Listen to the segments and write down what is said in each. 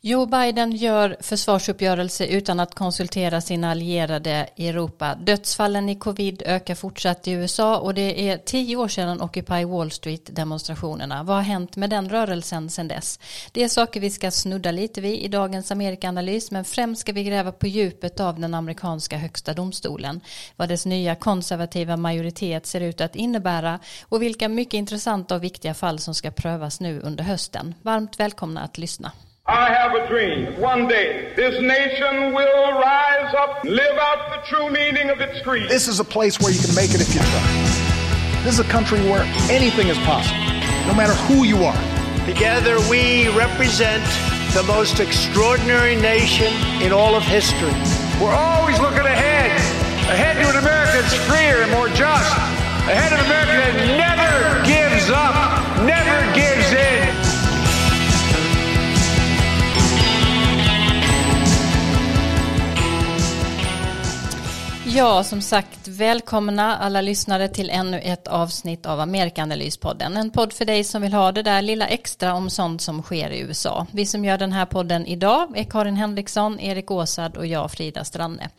Joe Biden gör försvarsuppgörelse utan att konsultera sina allierade i Europa. Dödsfallen i covid ökar fortsatt i USA och det är tio år sedan Occupy Wall Street-demonstrationerna. Vad har hänt med den rörelsen sedan dess? Det är saker vi ska snudda lite vid i dagens Amerikanalys men främst ska vi gräva på djupet av den amerikanska högsta domstolen. Vad dess nya konservativa majoritet ser ut att innebära och vilka mycket intressanta och viktiga fall som ska prövas nu under hösten. Varmt välkomna att lyssna. I have a dream. One day, this nation will rise up, live out the true meaning of its creed. This is a place where you can make it if you try. This is a country where anything is possible, no matter who you are. Together, we represent the most extraordinary nation in all of history. We're always looking ahead, ahead to an America that's freer and more just, ahead of an America that never gives up, Ja, som sagt, välkomna alla lyssnare till ännu ett avsnitt av Amerikanalyspodden. En podd för dig som vill ha det där lilla extra om sånt som sker i USA. Vi som gör den här podden idag är Karin Henriksson, Erik Åsad och jag Frida Stranne.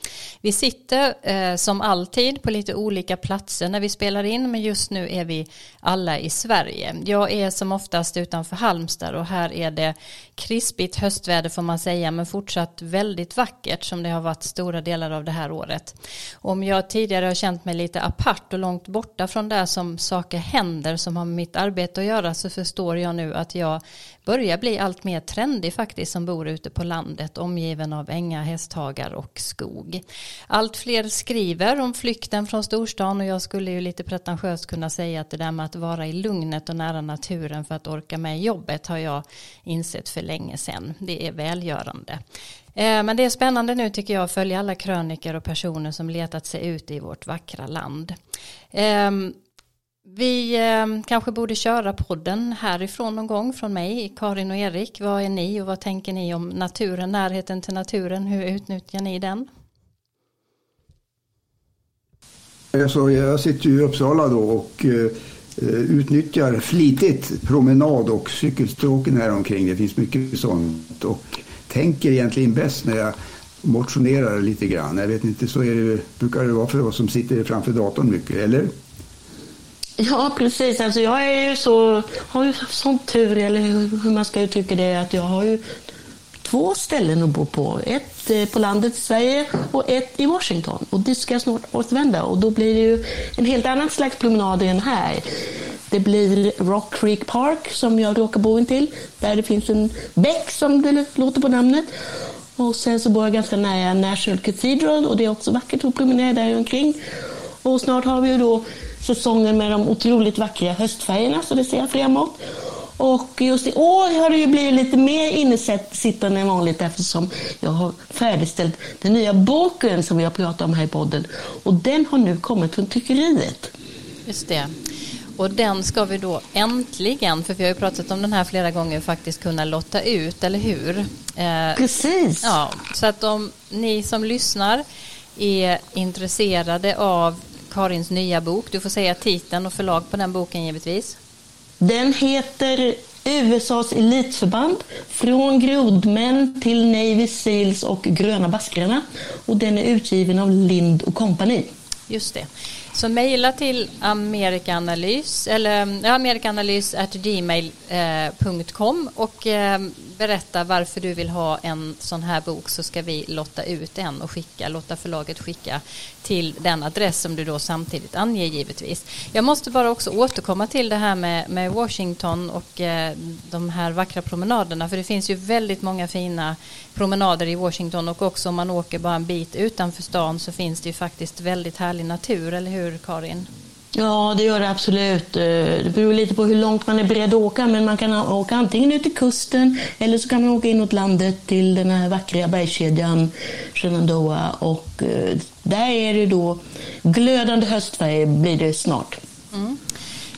Vi sitter eh, som alltid på lite olika platser när vi spelar in, men just nu är vi alla i Sverige. Jag är som oftast utanför Halmstad och här är det krispigt höstväder får man säga, men fortsatt väldigt vackert som det har varit stora delar av det här året. Om jag tidigare har känt mig lite apart och långt borta från där som saker händer som har med mitt arbete att göra så förstår jag nu att jag börjar bli allt mer trendig faktiskt som bor ute på landet omgiven av ängar, hästhagar och skog. Allt fler skriver om flykten från storstan och jag skulle ju lite pretentiöst kunna säga att det där med att vara i lugnet och nära naturen för att orka med jobbet har jag insett för länge sedan. Det är välgörande. Eh, men det är spännande nu tycker jag att följa alla kröniker och personer som letat sig ut i vårt vackra land. Ehm, vi eh, kanske borde köra podden härifrån någon gång från mig, Karin och Erik. Vad är ni och vad tänker ni om naturen, närheten till naturen? Hur utnyttjar ni den? Alltså, jag sitter ju i Uppsala då och eh, eh, utnyttjar flitigt promenad och cykelstråken här omkring. Det finns mycket sånt. Och tänker egentligen bäst när jag motionerar lite grann. Jag vet inte, så är det, brukar det vara för oss som sitter framför datorn mycket, eller? Ja, precis. Alltså jag är ju så, har ju sån tur, eller hur man ska uttrycka det, att jag har ju två ställen att bo på. Ett eh, på landet i Sverige och ett i Washington. Och dit ska jag snart återvända och då blir det ju en helt annan slags promenad än här. Det blir Rock Creek Park som jag råkar bo intill. Där det finns en bäck som det låter på namnet. Och sen så bor jag ganska nära National Cathedral och det är också vackert att promenera där omkring. Och snart har vi ju då säsongen med de otroligt vackra höstfärgerna så det ser jag fram emot. Och just i år har det ju blivit lite mer innesittande än vanligt eftersom jag har färdigställt den nya boken som vi har pratat om här i podden. Och den har nu kommit från tryckeriet. Just det. Och den ska vi då äntligen, för vi har ju pratat om den här flera gånger, faktiskt kunna lotta ut, eller hur? Eh, Precis. Ja, så att om ni som lyssnar är intresserade av Karins nya bok, du får säga titeln och förlag på den boken givetvis. Den heter USAs elitförband från grodmän till Navy Seals och Gröna baskrarna och den är utgiven av Lind och Company. Just det. Så mejla till amerikanalys eller mm, ja, amerikanalys gmail.com eh, och eh, berätta varför du vill ha en sån här bok så ska vi lotta ut en och skicka, låta förlaget skicka till den adress som du då samtidigt anger givetvis. Jag måste bara också återkomma till det här med, med Washington och eh, de här vackra promenaderna för det finns ju väldigt många fina promenader i Washington och också om man åker bara en bit utanför stan så finns det ju faktiskt väldigt härlig natur, eller hur Karin? Ja, det gör det absolut. Eh, det beror lite på hur långt man är beredd att åka, men man kan åka antingen ut till kusten eller så kan man åka inåt landet till den här vackra bergskedjan Shenandoah och eh, där är det då glödande höstfärg blir det snart. Mm.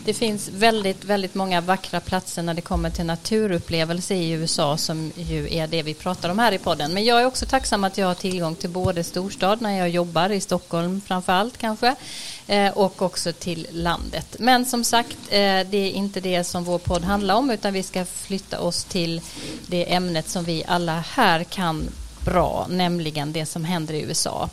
Det finns väldigt, väldigt många vackra platser när det kommer till naturupplevelse i USA som ju är det vi pratar om här i podden. Men jag är också tacksam att jag har tillgång till både storstad när jag jobbar i Stockholm framför allt kanske eh, och också till landet. Men som sagt, eh, det är inte det som vår podd handlar om utan vi ska flytta oss till det ämnet som vi alla här kan bra, nämligen det som händer i USA.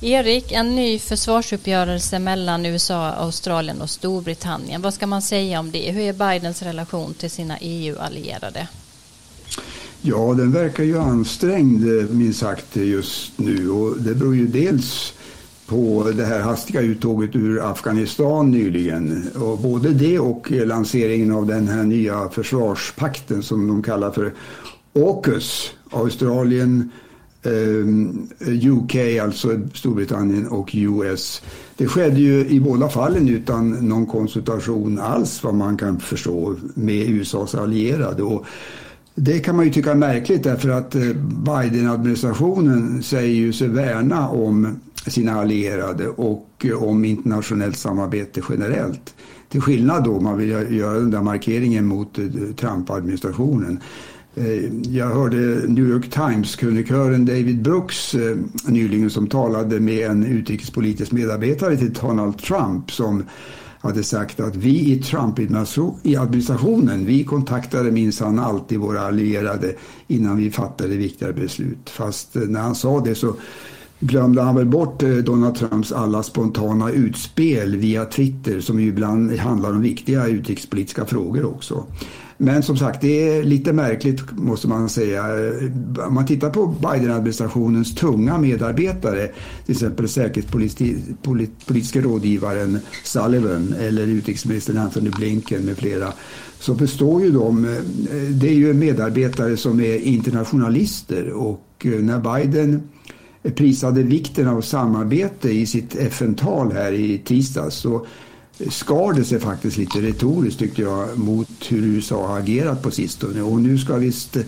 Erik, en ny försvarsuppgörelse mellan USA, Australien och Storbritannien. Vad ska man säga om det? Hur är Bidens relation till sina EU-allierade? Ja, den verkar ju ansträngd minst sagt just nu och det beror ju dels på det här hastiga uttåget ur Afghanistan nyligen. Och både det och lanseringen av den här nya försvarspakten som de kallar för AUKUS, Australien, Eh, eh, UK, alltså Storbritannien och US. Det skedde ju i båda fallen utan någon konsultation alls vad man kan förstå med USAs allierade. Och det kan man ju tycka är märkligt därför att eh, Biden-administrationen säger ju sig värna om sina allierade och om internationellt samarbete generellt. Till skillnad då man vill göra den där markeringen mot Trump-administrationen. Eh, jag hörde New York Times-krönikören David Brooks eh, nyligen som talade med en utrikespolitisk medarbetare till Donald Trump som hade sagt att vi i Trump-administrationen, vi kontaktade minsann alltid våra allierade innan vi fattade viktigare beslut. Fast eh, när han sa det så glömde han väl bort Donald Trumps alla spontana utspel via Twitter som ju ibland handlar om viktiga utrikespolitiska frågor också. Men som sagt, det är lite märkligt måste man säga. Om man tittar på Biden-administrationens tunga medarbetare, till exempel säkerhetspolitiska rådgivaren Sullivan eller utrikesministern Anthony Blinken med flera, så består ju de, det är ju medarbetare som är internationalister och eh, när Biden prisade vikten av samarbete i sitt FN-tal här i tisdags så skar det sig faktiskt lite retoriskt tyckte jag mot hur USA har agerat på sistone. Och nu ska visst eh,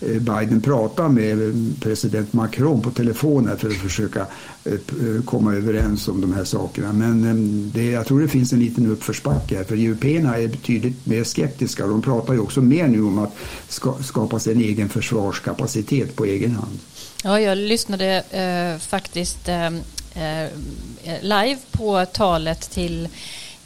Biden prata med president Macron på telefon för att försöka eh, eh, komma överens om de här sakerna. Men ehm, det, jag tror det finns en liten uppförsbacke här för européerna är betydligt mer skeptiska. De pratar ju också mer nu om att skapa sig en egen försvarskapacitet på egen hand. Ja, jag lyssnade eh, faktiskt ehm, eh, live på talet till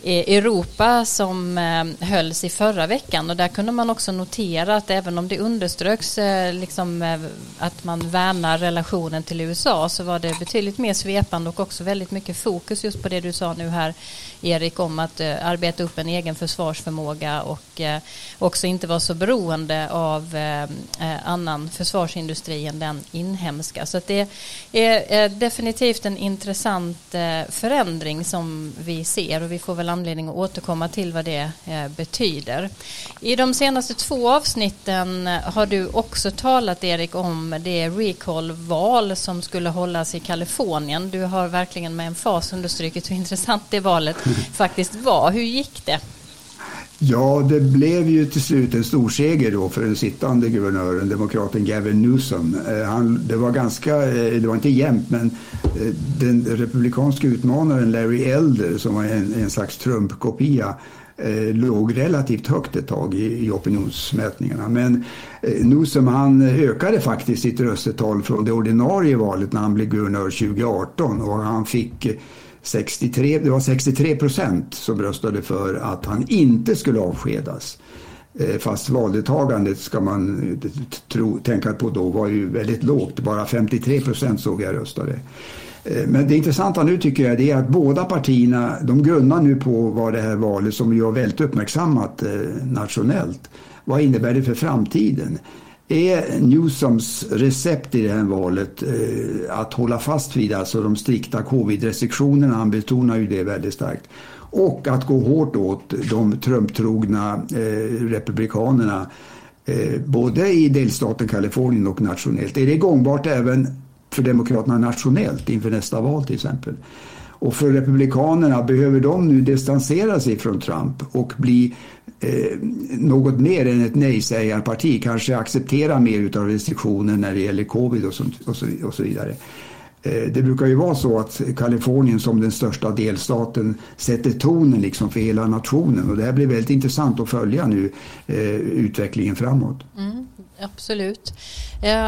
Europa som eh, hölls i förra veckan. Och där kunde man också notera att även om det underströks eh, liksom, eh, att man värnar relationen till USA så var det betydligt mer svepande och också väldigt mycket fokus just på det du sa nu här Erik om att eh, arbeta upp en egen försvarsförmåga och eh, också inte vara så beroende av eh, annan försvarsindustri än den inhemska. Så det är definitivt en intressant förändring som vi ser och vi får väl anledning att återkomma till vad det eh, betyder. I de senaste två avsnitten har du också talat Erik om det recall-val som skulle hållas i Kalifornien. Du har verkligen med en fas understrukit hur intressant det valet faktiskt var. Hur gick det? Ja, det blev ju till slut en stor seger då för den sittande guvernören, demokraten Gavin Newsom. Eh, han, det var ganska, eh, det var inte jämnt, men eh, den republikanska utmanaren Larry Elder som var en, en slags Trump-kopia låg relativt högt ett tag i, i opinionsmätningarna. Men Newsom han ökade faktiskt sitt röstetal från det ordinarie valet när han blev guvernör 2018 och han fick 63, det var 63 procent som röstade för att han inte skulle avskedas. Eh, fast valdeltagandet ska man eh, tro, tänka på då var ju väldigt lågt. Bara 53 procent såg jag röstade. Eh, men det intressanta nu tycker jag är att båda partierna de grunnar nu på vad det här valet som ju har väldigt uppmärksammat nationellt. Vad innebär det för framtiden? Är Newsoms recept i det här valet eh, att hålla fast vid alltså de strikta covid-restriktionerna, han betonar ju det väldigt starkt, och att gå hårt åt de Trump-trogna eh, republikanerna eh, både i delstaten Kalifornien och nationellt. Är det gångbart även för Demokraterna nationellt inför nästa val till exempel? Och för Republikanerna, behöver de nu distansera sig från Trump och bli eh, något mer än ett nej-sägarparti, kanske accepterar mer av restriktioner när det gäller covid och så, och så, och så vidare. Eh, det brukar ju vara så att Kalifornien som den största delstaten sätter tonen liksom för hela nationen och det här blir väldigt intressant att följa nu eh, utvecklingen framåt. Mm, absolut.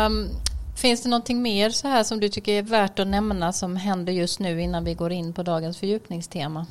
Um, finns det någonting mer så här som du tycker är värt att nämna som händer just nu innan vi går in på dagens fördjupningstema?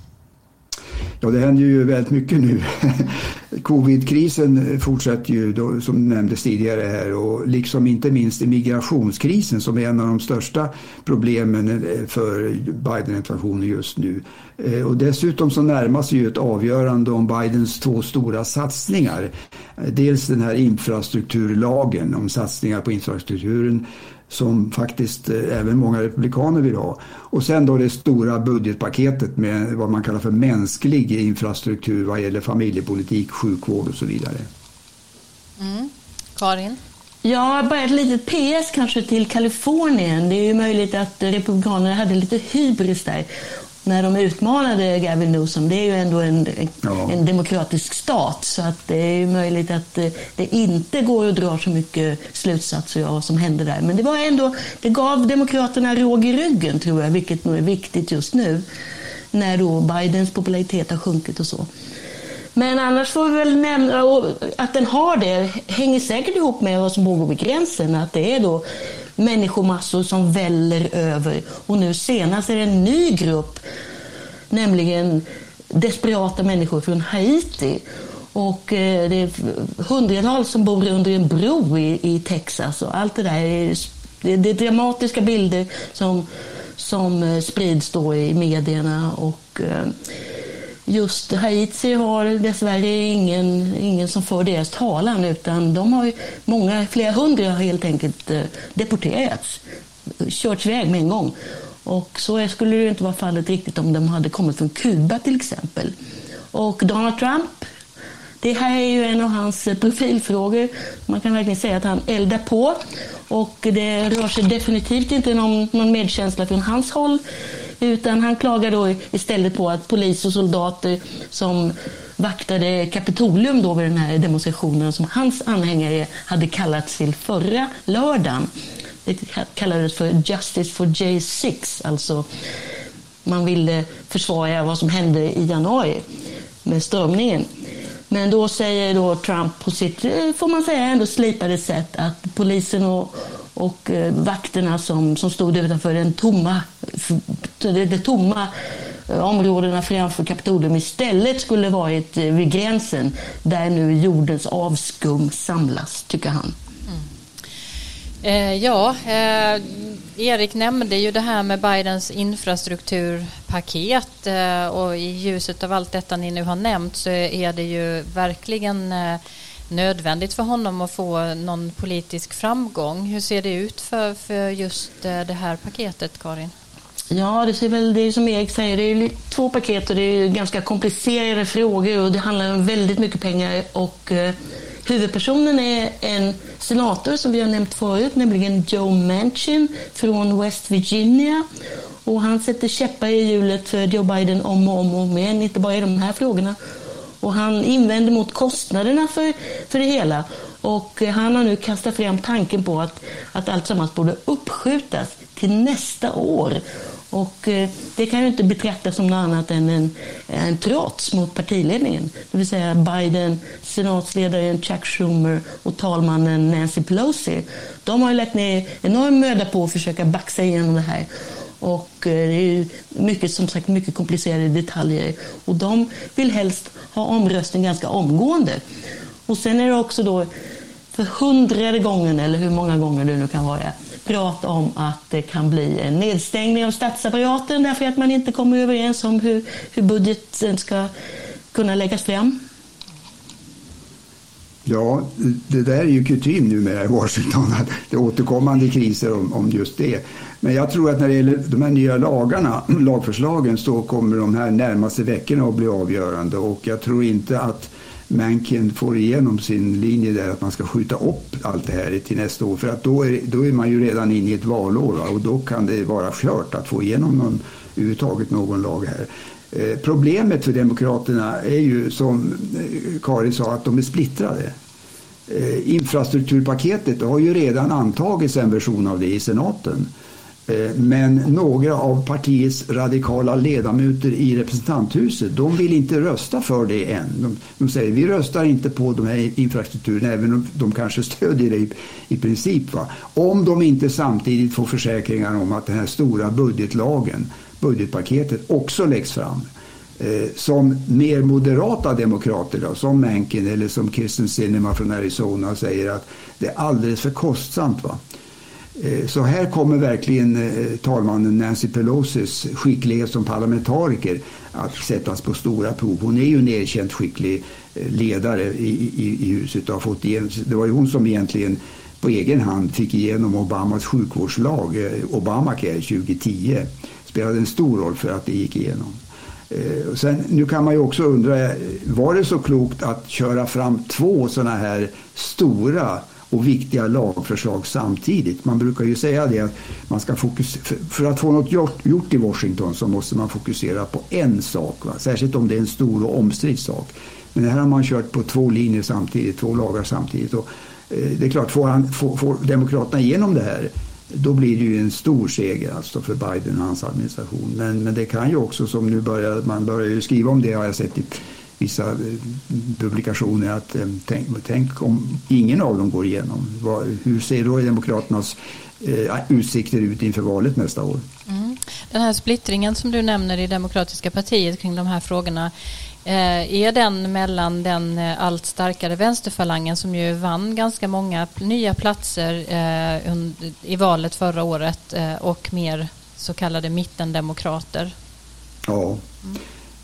Ja, det händer ju väldigt mycket nu. Covidkrisen fortsätter ju då, som nämndes tidigare här och liksom inte minst migrationskrisen som är en av de största problemen eh, för Biden-administrationen just nu. Eh, och dessutom så närmar sig ju ett avgörande om Bidens två stora satsningar. Eh, dels den här infrastrukturlagen om satsningar på infrastrukturen som faktiskt eh, även många republikaner vill ha. Och sen då det stora budgetpaketet med vad man kallar för mänsklig infrastruktur vad gäller familjepolitik, sjukvård och så vidare. Mm. Karin? Ja, bara ett litet PS kanske till Kalifornien. Det är ju möjligt att republikanerna hade lite hybris där när de utmanade Gavin Newsom. Det är ju ändå en, ja. en demokratisk stat så att det är möjligt att det, det, inte går att dra så mycket slutsatser av vad som hände där. Men det var ändå, det gav demokraterna råg i ryggen tror jag, vilket nog är viktigt just nu när då Bidens popularitet har sjunkit och så. Men annars får vi väl nämna att den har det hänger säkert ihop med vad som pågår vid gränsen. Att det är då människomassor som väller över. Och nu senast är det en ny grupp, nämligen desperata människor från Haiti. Och eh, det är hundratals som bor under en bro i, i Texas. Och allt det där är, det, det är dramatiska bilder som, som eh, sprids då i medierna. Och, eh, just Haiti har dessvärre ingen, ingen som för deras talan utan de har många, flera hundra har helt enkelt eh, deporterats, körts iväg med en gång. Och så skulle det inte vara fallet riktigt om de hade kommit från Kuba till exempel. Och Donald Trump, det här är ju en av hans eh, profilfrågor. Man kan verkligen säga att han eldar på. Och det rör sig definitivt inte om någon medkänsla från hans håll. Utan han klagar då istället på att polis och soldater som vaktade Kapitolium då vid den här demonstrationen som hans anhängare hade kallats till förra lördagen. Det kallades för Justice for J6, alltså man ville försvara vad som hände i januari med strömningen. Men då säger då Trump på sitt, eh, får man säga, ändå slipade sätt att polisen och, och eh, vakterna som, som stod utanför den tomma, de, de tomma eh, områdena framför Kapitolium istället skulle varit eh, vid gränsen där nu jordens avskum samlas, tycker han. Mm. Eh, ja, eh, Erik nämnde ju det här med Bidens infrastrukturpaket eh, och i ljuset av allt detta ni nu har nämnt så är det ju verkligen eh, nödvändigt för honom att få någon politisk framgång. Hur ser det ut för, för just eh, det här paketet, Karin? Ja, det ser väl, det är som Erik säger, det är två paket och det är ganska komplicerade frågor och det handlar om väldigt mycket pengar och eh, Huvudpersonen är en senator som vi har nämnt förut, nämligen Joe Manchin från West Virginia. Och han sätter käppar i hjulet för Joe Biden om och om, och om igen, inte bara i de här frågorna. Och han invänder mot kostnaderna för, för det hela. Och eh, han har nu kastat fram tanken på att, att allt sammans borde uppskjutas till nästa år. Och eh, det kan ju inte betraktas som något annat än en, en trots mot partiledningen. Det vill säga Biden, senatsledaren Chuck Schumer och talmannen Nancy Pelosi. De har ju lagt ner enorm möda på att försöka baxa igenom det här. Och eh, det är mycket, som sagt, mycket komplicerade detaljer. Och de vill helst ha omröstning ganska omgående. Och sen är det också då för hundrade gången, eller hur många gånger det nu kan vara, prat om att det kan bli en nedstängning av statsapparaten därför att man inte kommer överens om hur, hur budgeten ska kunna läggas fram. Ja, det där är ju kutym numera i Washington, att det är återkommande kriser om, om just det. Men jag tror att när det gäller de här nya lagarna, lagförslagen, så kommer de här närmaste veckorna att bli avgörande och jag tror inte att Mankin får igenom sin linje där att man ska skjuta upp allt det här till nästa år. För att då är, då är man ju redan inne i ett valår va? och då kan det vara kört att få igenom någon, överhuvudtaget någon lag här. Eh, problemet för Demokraterna är ju som eh, Karin sa att de är splittrade. Eh, infrastrukturpaketet har ju redan antagits en version av det i senaten. Men några av partiets radikala ledamöter i representanthuset de vill inte rösta för det än. De, de säger vi röstar inte på de här infrastrukturen även om de kanske stödjer det i, i princip. Va? Om de inte samtidigt får försäkringar om att den här stora budgetlagen, budgetpaketet också läggs fram eh, som mer moderata demokrater då, som Mencken eller som Kirsten Sinema från Arizona säger att det är alldeles för kostsamt. Va? Eh, så här kommer verkligen eh, talmannen Nancy Pelosis skicklighet som parlamentariker att sättas på stora prov. Hon är ju en erkänt skicklig eh, ledare i, i, i huset. Och har fått igenom, det var ju hon som egentligen på egen hand fick igenom Obamas sjukvårdslag, eh, Obamacare 2010. Spelade en stor roll för att det gick igenom. Eh, sen, nu kan man ju också undra, eh, var det så klokt att köra fram två sådana här stora och viktiga lagförslag samtidigt. Man brukar ju säga det att man ska fokusera. för att få något gjort, gjort i Washington så måste man fokusera på en sak. Va? Särskilt om det är en stor och omstridd sak. Men här har man kört på två linjer samtidigt, två lagar samtidigt. Och, eh, det är klart, får, han, får, får Demokraterna igenom det här då blir det ju en stor seger alltså för Biden och hans administration. Men, men det kan ju också, som nu börjar, man börjar ju skriva om det har jag sett i vissa eh, publikationer att eh, tänk, tänk om ingen av dem går igenom. hur ser då Demokraternas eh, utsikter ut inför valet nästa år? Mm. Den här splittringen som du nämner i Demokratiska partiet kring de här frågorna Eh, är den mellan den eh, allt starkare vänsterfalangen som ju vann ganska många nya platser eh, i valet förra året och mer så kallade mittendemokrater? Ja.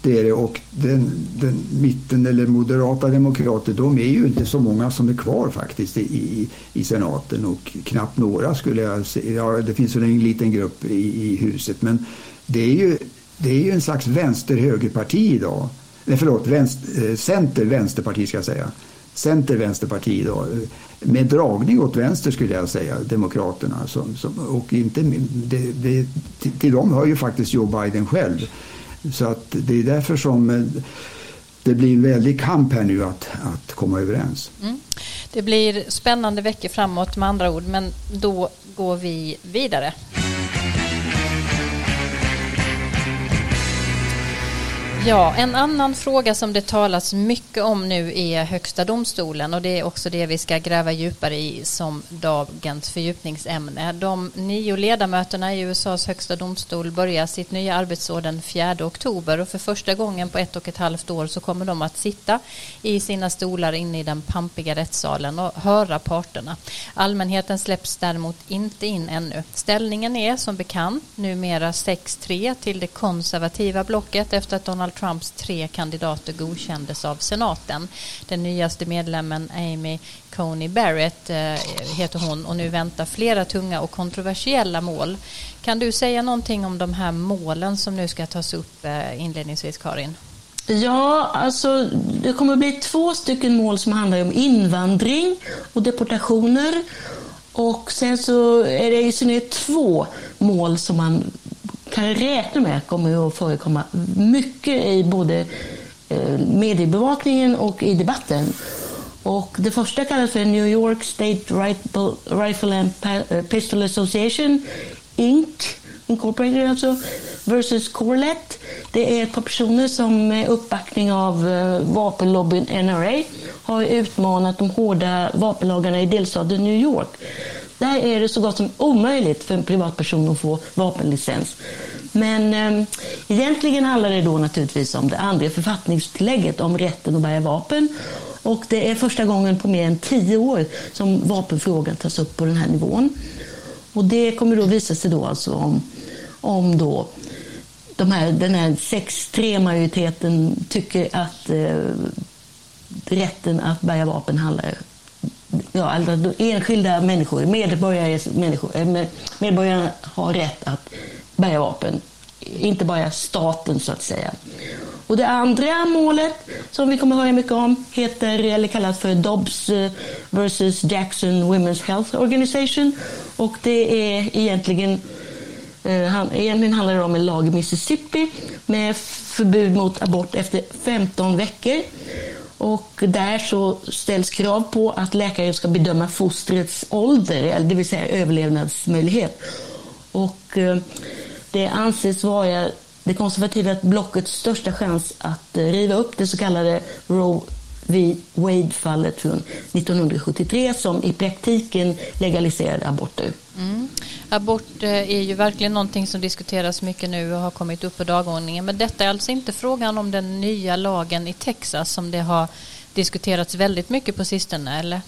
Det är det. Och den, den mitten eller moderata demokrater, de är ju inte så många som är kvar faktiskt i, i, i senaten och knappt några skulle jag säga. Ja, det finns väl en liten grupp i, i huset men det är ju, det är ju en slags vänster-högerparti idag. Nej, förlåt, vänster, eh, center-vänsterparti ska jag säga. Center-vänsterparti då, eh, Med dragning åt vänster skulle jag säga, Demokraterna. Som, som, och inte, det, det, till, till dem hör ju faktiskt Joe Biden själv. Så att det är därför som det blir en väldig kamp här nu att, att komma överens. Mm. Det blir spännande veckor framåt med andra ord, men då går vi vidare. Ja, en annan fråga som det talas mycket om nu är Högsta domstolen och det är också det vi ska gräva djupare i som dagens fördjupningsämne. De nio ledamöterna i USAs högsta domstol börjar sitt nya arbetsår den 4 oktober och för första gången på ett och ett halvt år så kommer de att sitta i sina stolar inne i den pampiga rättssalen och höra parterna. Allmänheten släpps däremot inte in ännu. Ställningen är som bekant numera 6-3 till det konservativa blocket efter att Donald Trumps tre kandidater godkändes av senaten. Den nyaste medlemmen Amy Coney Barrett eh, heter hon och nu väntar flera tunga och kontroversiella mål. Kan du säga någonting om de här målen som nu ska tas upp eh, inledningsvis, Karin? Ja, alltså det kommer att bli två stycken mål som handlar om invandring och deportationer. Och sen så är det i synnerhet två mål som man kan räkna med kommer att förekomma mycket i både eh, mediebevakningen och i debatten. Och det första kallas för New York State Rifle and eh, Pistol Association Inc. Incorporated alltså, versus Corlett. Det är ett par personer som med uppbackning av eh, vapenlobbyn NRA har utmanat de hårda vapenlagarna i delstaten New York. Där är det så gott som omöjligt för en privatperson att få vapenlicens. Men eh, egentligen handlar det då naturligtvis om det andra författningstillägget om rätten att bära vapen. Och det är första gången på mer än tio år som vapenfrågan tas upp på den här nivån. Och det kommer då visa sig då alltså om, om då de här, den här 6-3-majoriteten tycker att eh, rätten att bära vapen handlar ja, alltså enskilda människor, medborgare, människor, eh, medborgarna har rätt att bära vapen. Inte bara staten så att säga. Och det andra målet som vi kommer att höra mycket om heter, eller kallas för Dobbs eh, vs Jackson Women's Health Organization. Och det är egentligen, eh, egentligen handlar det om en lag i Mississippi med förbud mot abort efter 15 veckor. Och där så ställs krav på att läkaren ska bedöma fostrets ålder, det vill säga överlevnadsmöjlighet. Och eh, det anses vara det konservativa blockets största chans att eh, riva upp det så kallade Roe v. Wade-fallet från 1973 som i praktiken legaliserade aborter. Mm. Abort eh, är ju verkligen någonting som diskuteras mycket nu och har kommit upp på dagordningen. Men detta är alltså inte frågan om den nya lagen i Texas som det har diskuterats väldigt mycket på sistone, eller?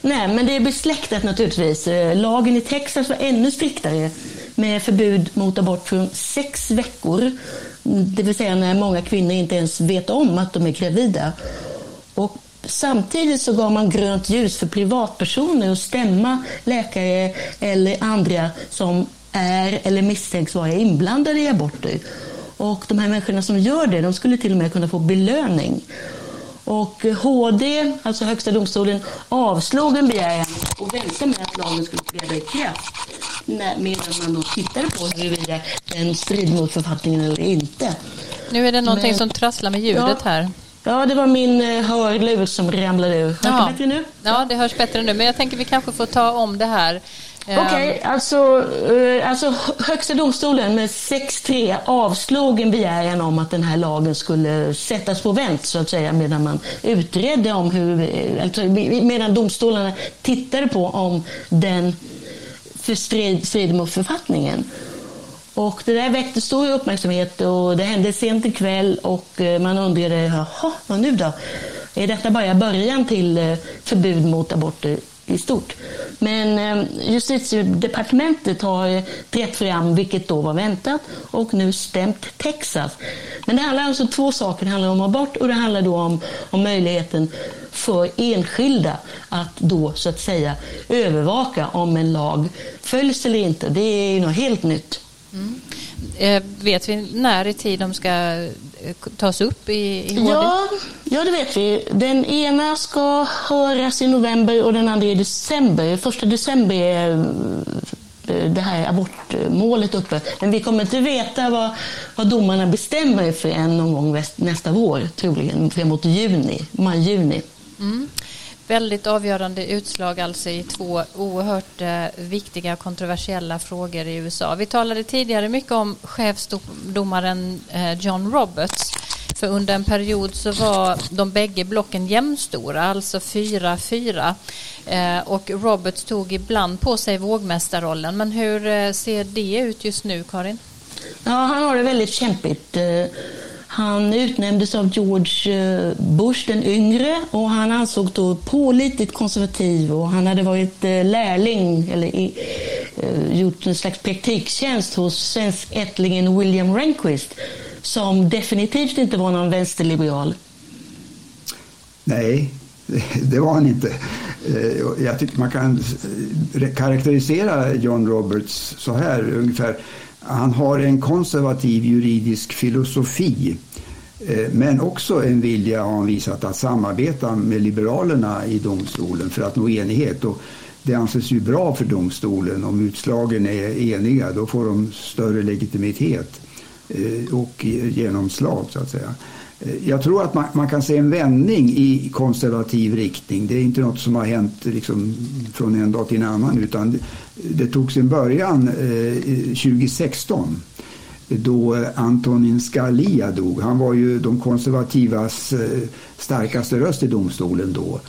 Nej, men det är besläktat naturligtvis. Eh, lagen i Texas var ännu striktare med förbud mot abort från sex veckor. Mm, det vill säga när många kvinnor inte ens vet om att de är gravida. Och samtidigt så gav man grönt ljus för privatpersoner att stämma läkare eller andra som är eller misstänks vara inblandade i aborter. Och de här människorna som gör det, de skulle till och med kunna få belöning. Och HD, alltså Högsta domstolen, avslog en begäran och väntade med att lagen skulle träda i kraft medan man då tittade på huruvida den strider mot författningen eller inte. Nu är det någonting Men, som trasslar med ljudet ja, här. Ja, det var min eh, hörlur som ramlade ur. Hörs det bättre nu? Ja, det hörs bättre nu. Men jag tänker vi kanske får ta om det här. Okej, okay, alltså, eh, alltså Högsta domstolen med 6-3 avslog en begäran om att den här lagen skulle sättas på vänt så att säga medan man utredde om hur, eh, alltså, medan domstolarna tittade på om den strider mot författningen. Och det där väckte stor uppmärksamhet och det hände sent ikväll och eh, man undrade, jaha, vad nu då? Är detta bara början till eh, förbud mot aborter i stort? Men eh, justitiedepartementet har trätt fram, vilket då var väntat, och nu stämt Texas. Men det handlar alltså om två saker. Det handlar om abort och det handlar då om, om möjligheten för enskilda att då så att säga övervaka om en lag följs eller inte. Det är ju något helt nytt. Mm. Eh, vet vi när i tid de ska eh, tas upp i, i HD? Ja, ja, det vet vi. Den ena ska höras i november och den andra i december. Första december är eh, det här abortmålet uppe. Men vi kommer inte veta vad, vad domarna bestämmer förrän någon gång nästa vår, troligen framåt juni, maj-juni. Mm. Väldigt avgörande utslag alltså i två oerhört eh, viktiga och kontroversiella frågor i USA. Vi talade tidigare mycket om chefsdomaren eh, John Roberts. För under en period så var de bägge blocken jämnstora, alltså 4-4. Eh, och Roberts tog ibland på sig vågmästarrollen. Men hur eh, ser det ut just nu, Karin? Ja, han har det väldigt kämpigt. Eh, han utnämndes av George eh, Bush den yngre och han ansågs då pålitligt konservativ och han hade varit eh, lärling eller i, eh, gjort en slags praktiktjänst hos svenskättlingen William Rehnquist som definitivt inte var någon vänsterliberal. Nej, det var han inte. Jag tycker man kan karaktärisera John Roberts så här ungefär. Han har en konservativ juridisk filosofi eh, men också en vilja har han visat att samarbeta med liberalerna i domstolen för att nå enighet. Och det anses ju bra för domstolen om utslagen är eniga. Då får de större legitimitet eh, och genomslag så att säga. Eh, jag tror att man, man, kan se en vändning i konservativ riktning. Det är inte något som har hänt liksom från en dag till en annan utan det, det tog sin början eh, 2016 då Antonin Scalia dog. Han var ju de konservativas eh, starkaste röst i domstolen då.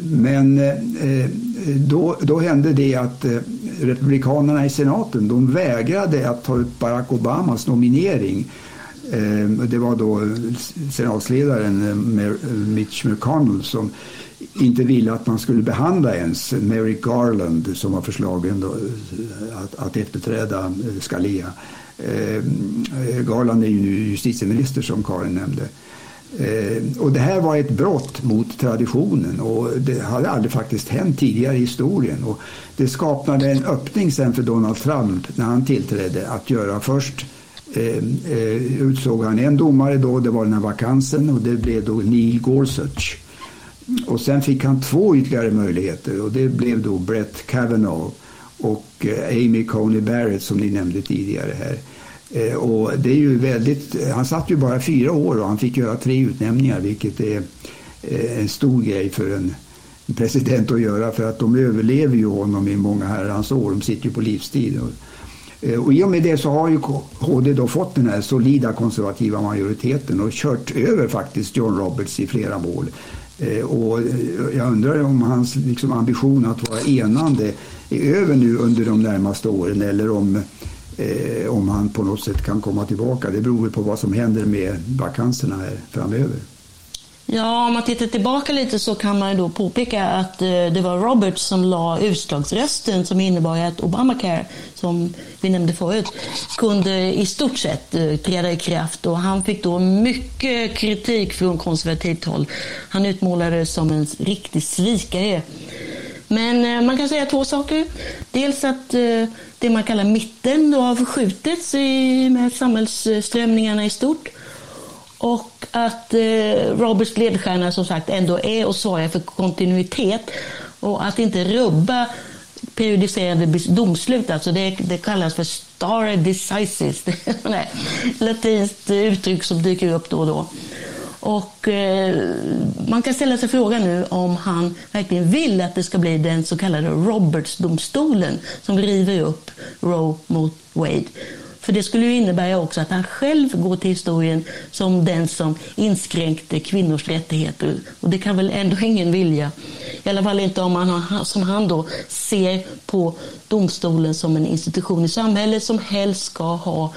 Men eh, eh, då, då hände det att eh, republikanerna i senaten de vägrade att ta upp Barack Obamas nominering. Ehm, det var då senatsledaren eh, eh, Mitch McConnell som inte ville att man skulle behandla ens Merrick Garland som var förslagen då, eh, att, att efterträda Scalia. Ehm, eh, Garland är ju nu justitieminister som Karin nämnde. Eh, och det här var ett brott mot traditionen och det hade aldrig faktiskt hänt tidigare i historien. Och det skapade en öppning sen för Donald Trump när han tillträdde att göra först Eh, eh, utsåg han en domare då, det var den här vakansen och det blev då Neil Gorsuch. Och sen fick han två ytterligare möjligheter och det blev då Brett Kavanaugh och eh, Amy Coney Barrett som ni nämnde tidigare här. Eh, och det är ju väldigt, han satt ju bara fyra år och han fick göra tre utnämningar vilket är en stor grej för en president att göra för att de överlever ju honom i många herrans år. De sitter ju på livstid. Eh, och I och med det så har ju HD då fått den här solida konservativa majoriteten och kört över faktiskt John Roberts i flera mål. Eh, och eh, jag undrar om hans liksom, ambition att vara enande är över nu under de närmaste åren eller om, eh, om han på något sätt kan komma tillbaka. Det beror på vad som händer med vakanserna här framöver. Ja, om man tittar tillbaka lite så kan man då påpeka att eh, det var Roberts som la utslagsrösten som innebar att Obamacare, som vi nämnde förut, kunde i stort sett eh, träda i kraft. Och han fick då mycket kritik från konservativt håll. Han utmålades som en riktig svikare. Men eh, man kan säga två saker. Dels att det man kallar mitten då har förskjutits med samhällsströmningarna i stort. Och att eh, Roberts ledstjärna som sagt ändå är och svarar för kontinuitet och att inte rubba periodiserande domslut. Alltså det, det kallas för stare decisis. Det är ett latinskt uttryck som dyker upp då och då. Och eh, man kan ställa sig frågan nu om han verkligen vill att det ska bli den så kallade Robertsdomstolen som river upp Roe mot Wade. För det skulle ju innebära också att han själv går till historien som den som inskränkte kvinnors rättigheter. Och det kan väl ändå ingen vilja. I alla fall inte om man som han då ser på domstolen som en institution i samhället som helst ska ha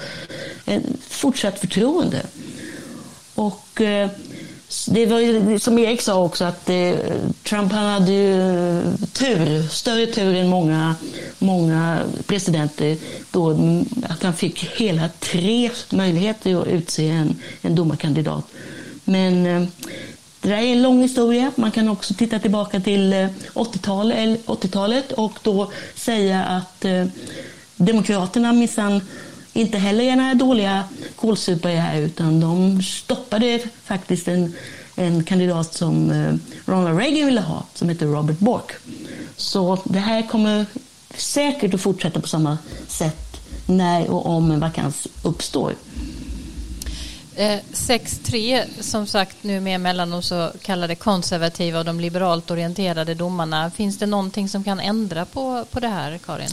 en fortsatt förtroende. Och eh, det var ju, som Erik sa också att eh, Trump han hade ju eh, tur, större tur än många, många presidenter då mm, att han fick hela tre möjligheter att utse en, en domarkandidat. Men eh, det där är en lång historia. Man kan också titta tillbaka till eh, 80-talet 80 och då säga att eh, Demokraterna minsann inte heller är några dåliga kålsupare här utan de stoppade faktiskt en, en kandidat som eh, Ronald Reagan ville ha som heter Robert Bork. Så det här kommer säkert att fortsätta på samma sätt när och om en vakans uppstår. Eh, 6-3 som sagt nu med mellan de så kallade konservativa och de liberalt orienterade domarna. Finns det någonting som kan ändra på, på det här, Karin?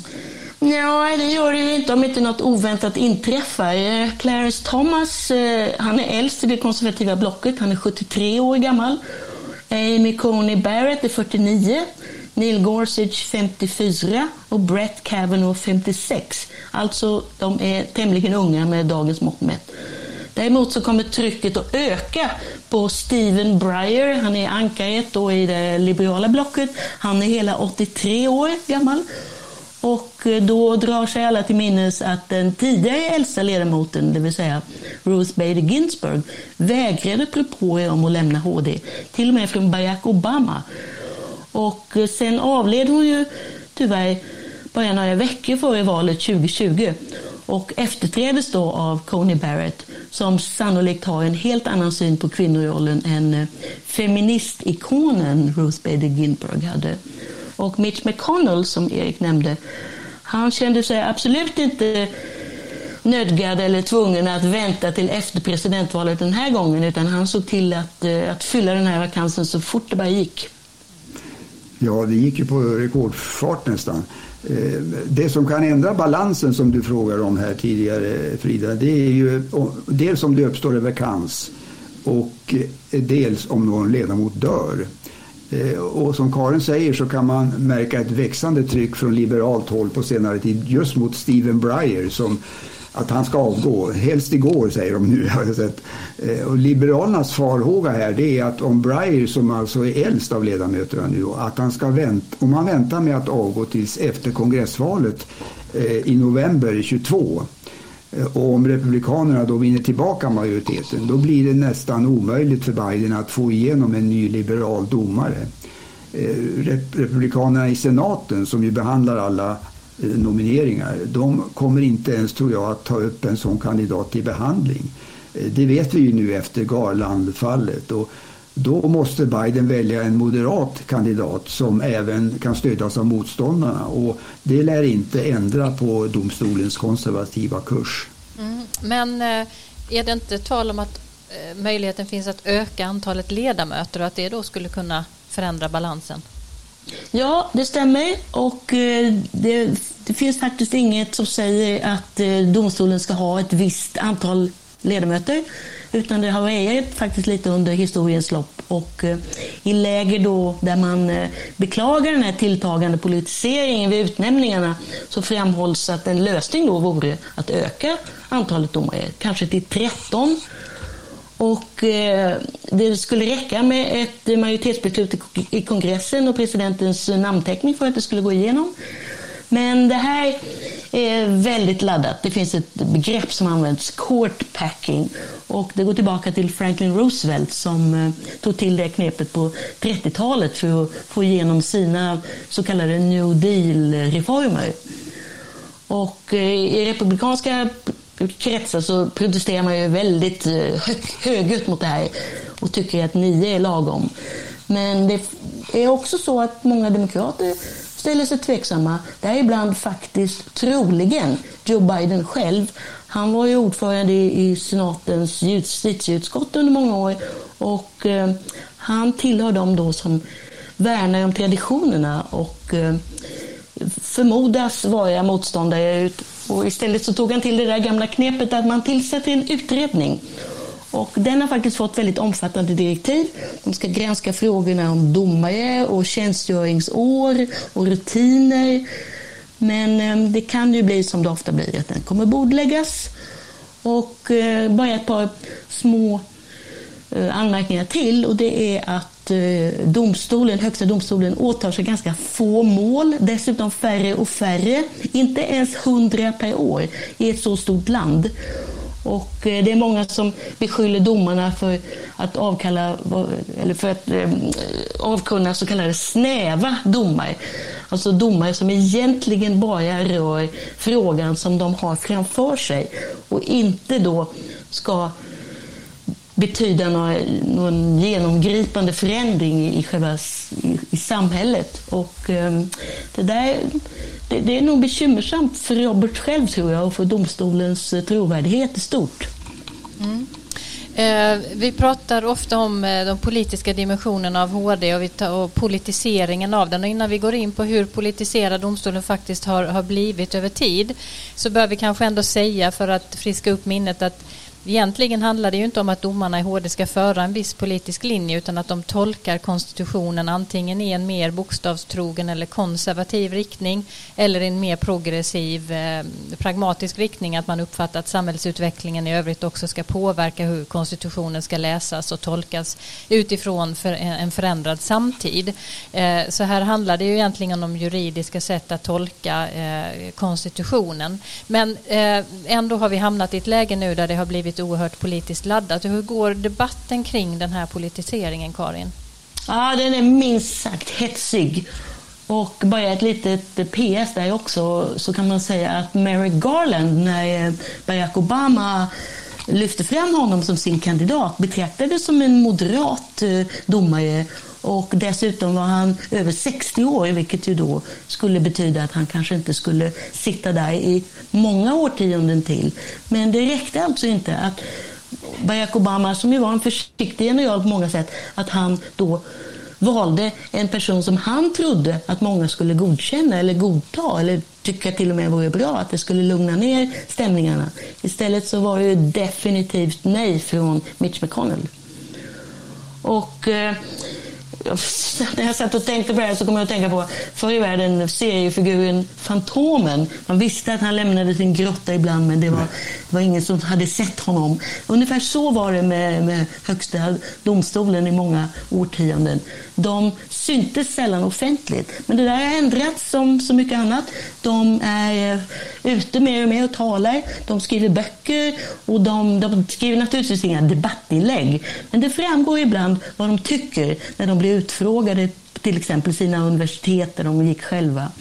Ja, det gör det ju inte om inte något oväntat inträffar. Eh, Clarence Thomas, eh, han är äldst i det konservativa blocket. Han är 73 år gammal. Amy Coney Barrett är 49. Neil Gorsuch 54 och Brett Kavanaugh 56. Alltså, de är tämligen unga med dagens mått mätt. Däremot så kommer trycket att öka på Stephen Breyer. Han är ankaret då i det liberala blocket. Han är hela 83 år gammal. Och eh, då drar sig alla till minnes att den tidigare äldsta ledamoten, det vill säga Ruth Bader Ginsburg, vägrade propåer om att lämna HD, till och med från Barack Obama. Och eh, sen avled hon ju tyvärr bara några veckor före valet 2020 och efterträdes då av Coney Barrett som sannolikt har en helt annan syn på kvinnorollen än eh, feministikonen Ruth Bader Ginsburg hade. Och Mitch McConnell, som Erik nämnde, han kände sig absolut inte nödgad eller tvungen att vänta till efter presidentvalet den här gången utan han såg till att, eh, att fylla den här vakansen så fort det bara gick. Ja, det gick ju på rekordfart nästan. Eh, det som kan ändra balansen som du frågar om här tidigare Frida, det är ju dels om det uppstår en vakans och eh, dels om någon ledamot dör. Eh, och som Karin säger så kan man märka ett växande tryck från liberalt håll på senare tid just mot Stephen Breyer som att han ska avgå. Helst igår säger de nu. Har jag sett. Eh, och Liberalernas farhåga här det är att om Breyer som alltså är äldst av ledamöterna nu att han ska vänta, om han väntar med att avgå tills efter kongressvalet eh, i november 22 Eh, och om Republikanerna då vinner tillbaka majoriteten då blir det nästan omöjligt för Biden att få igenom en ny liberal domare. Eh, republikanerna i senaten som ju behandlar alla eh, nomineringar. De kommer inte ens, tror jag, att ta upp en sån kandidat till behandling. Det vet vi ju nu efter Garland-fallet. Och då måste Biden välja en moderat kandidat som även kan stödjas av motståndarna. Och det lär inte ändra på domstolens konservativa kurs. Mm. Men eh, är det inte tal om att möjligheten finns att öka antalet ledamöter och att det då skulle kunna förändra balansen? Ja, det stämmer. Och eh, det, det finns faktiskt inget som säger att eh, domstolen ska ha ett visst antal ledamöter. Utan det har varit faktiskt lite under historiens lopp. Och eh, i läger då där man eh, beklagar den här tilltagande politiseringen vid utnämningarna så framhålls att en lösning då vore att öka antalet domare, kanske till 13. Och eh, det skulle räcka med ett majoritetsbeslut i kongressen och presidentens namnteckning för att det skulle gå igenom. Men det här är väldigt laddat. Det finns ett begrepp som används, court packing. Och det går tillbaka till Franklin Roosevelt som eh, tog till det knepet på 30-talet för att få igenom sina så kallade New Deal-reformer. Och eh, i republikanska kretsar så protesterar man ju väldigt eh, högljutt mot det här och tycker att nio är lagom. Men det är också så att många demokrater ställer sig tveksamma. Däribland faktiskt troligen Joe Biden själv. Han var ju ordförande i senatens justitieutskott under många år och eh, han tillhör dem då som värnar om traditionerna och eh, förmodas vara motståndare. Och istället så tog han till det där gamla knepet att man tillsätter en utredning och den har faktiskt fått väldigt omfattande direktiv. De ska granska frågorna om domare och tjänstgöringsår och rutiner. Men ehm, det kan ju bli som det ofta blir, att den kommer bordläggas. Och eh, bara ett par små eh, anmärkningar till och det är att eh, domstolen, högsta domstolen åtar sig ganska få mål, dessutom färre och färre, inte ens hundra per år i ett så stort land. Och eh, det är många som beskyller domarna för att avkalla, eller för att eh, avkunna så kallade snäva domar. Alltså domar som egentligen bara rör frågan som de har framför sig och inte då ska betyda någon, någon genomgripande förändring i själva i, i samhället. Och eh, det där det, det, är nog bekymmersamt för Robert själv tror jag och för domstolens eh, trovärdighet i stort. Mm. Eh, vi pratar ofta om eh, de politiska dimensionerna av HD och, vi tar, och politiseringen av den. Och innan vi går in på hur politiserad domstolen faktiskt har, har blivit över tid så bör vi kanske ändå säga för att friska upp minnet att Egentligen handlar det ju inte om att domarna i HD ska föra en viss politisk linje utan att de tolkar konstitutionen antingen i en mer bokstavstrogen eller konservativ riktning eller i en mer progressiv eh, pragmatisk riktning att man uppfattar att samhällsutvecklingen i övrigt också ska påverka hur konstitutionen ska läsas och tolkas utifrån för eh, en förändrad samtid. Eh, så här handlar det ju egentligen om juridiska sätt att tolka eh, konstitutionen. Men eh, ändå har vi hamnat i ett läge nu där det har blivit blivit oerhört politiskt laddat. Hur går debatten kring den här politiseringen, Karin? Ja, den är minst sagt hetsig. Och bara ett litet PS där också så kan man säga att Merrick Garland, när eh, Barack Obama lyfte fram honom som sin kandidat, betraktades som en moderat eh, domare och dessutom var han över 60 år, vilket ju då skulle betyda att han kanske inte skulle sitta där i många årtionden till. Men det räckte alltså inte att Barack Obama, som ju var en försiktig general på många sätt, att han då valde en person som han trodde att många skulle godkänna eller godta eller tycka till och med vore bra, att det skulle lugna ner stämningarna. Istället så var det definitivt nej från Mitch McConnell. Och eh, när jag satt och tänkte på det här så kom jag att tänka på förr i världen seriefiguren Fantomen. Man visste att han lämnade sin grotta ibland men det var, det var ingen som hade sett honom. Ungefär så var det med, med Högsta domstolen i många årtionden. De syntes sällan offentligt. Men det där har ändrats som så mycket annat. De är eh, ute mer och mer och talar. De skriver böcker och de, de skriver naturligtvis inga debattinlägg. Men det framgår ibland vad de tycker när de blir utfrågade till exempel sina universitet där de gick själva.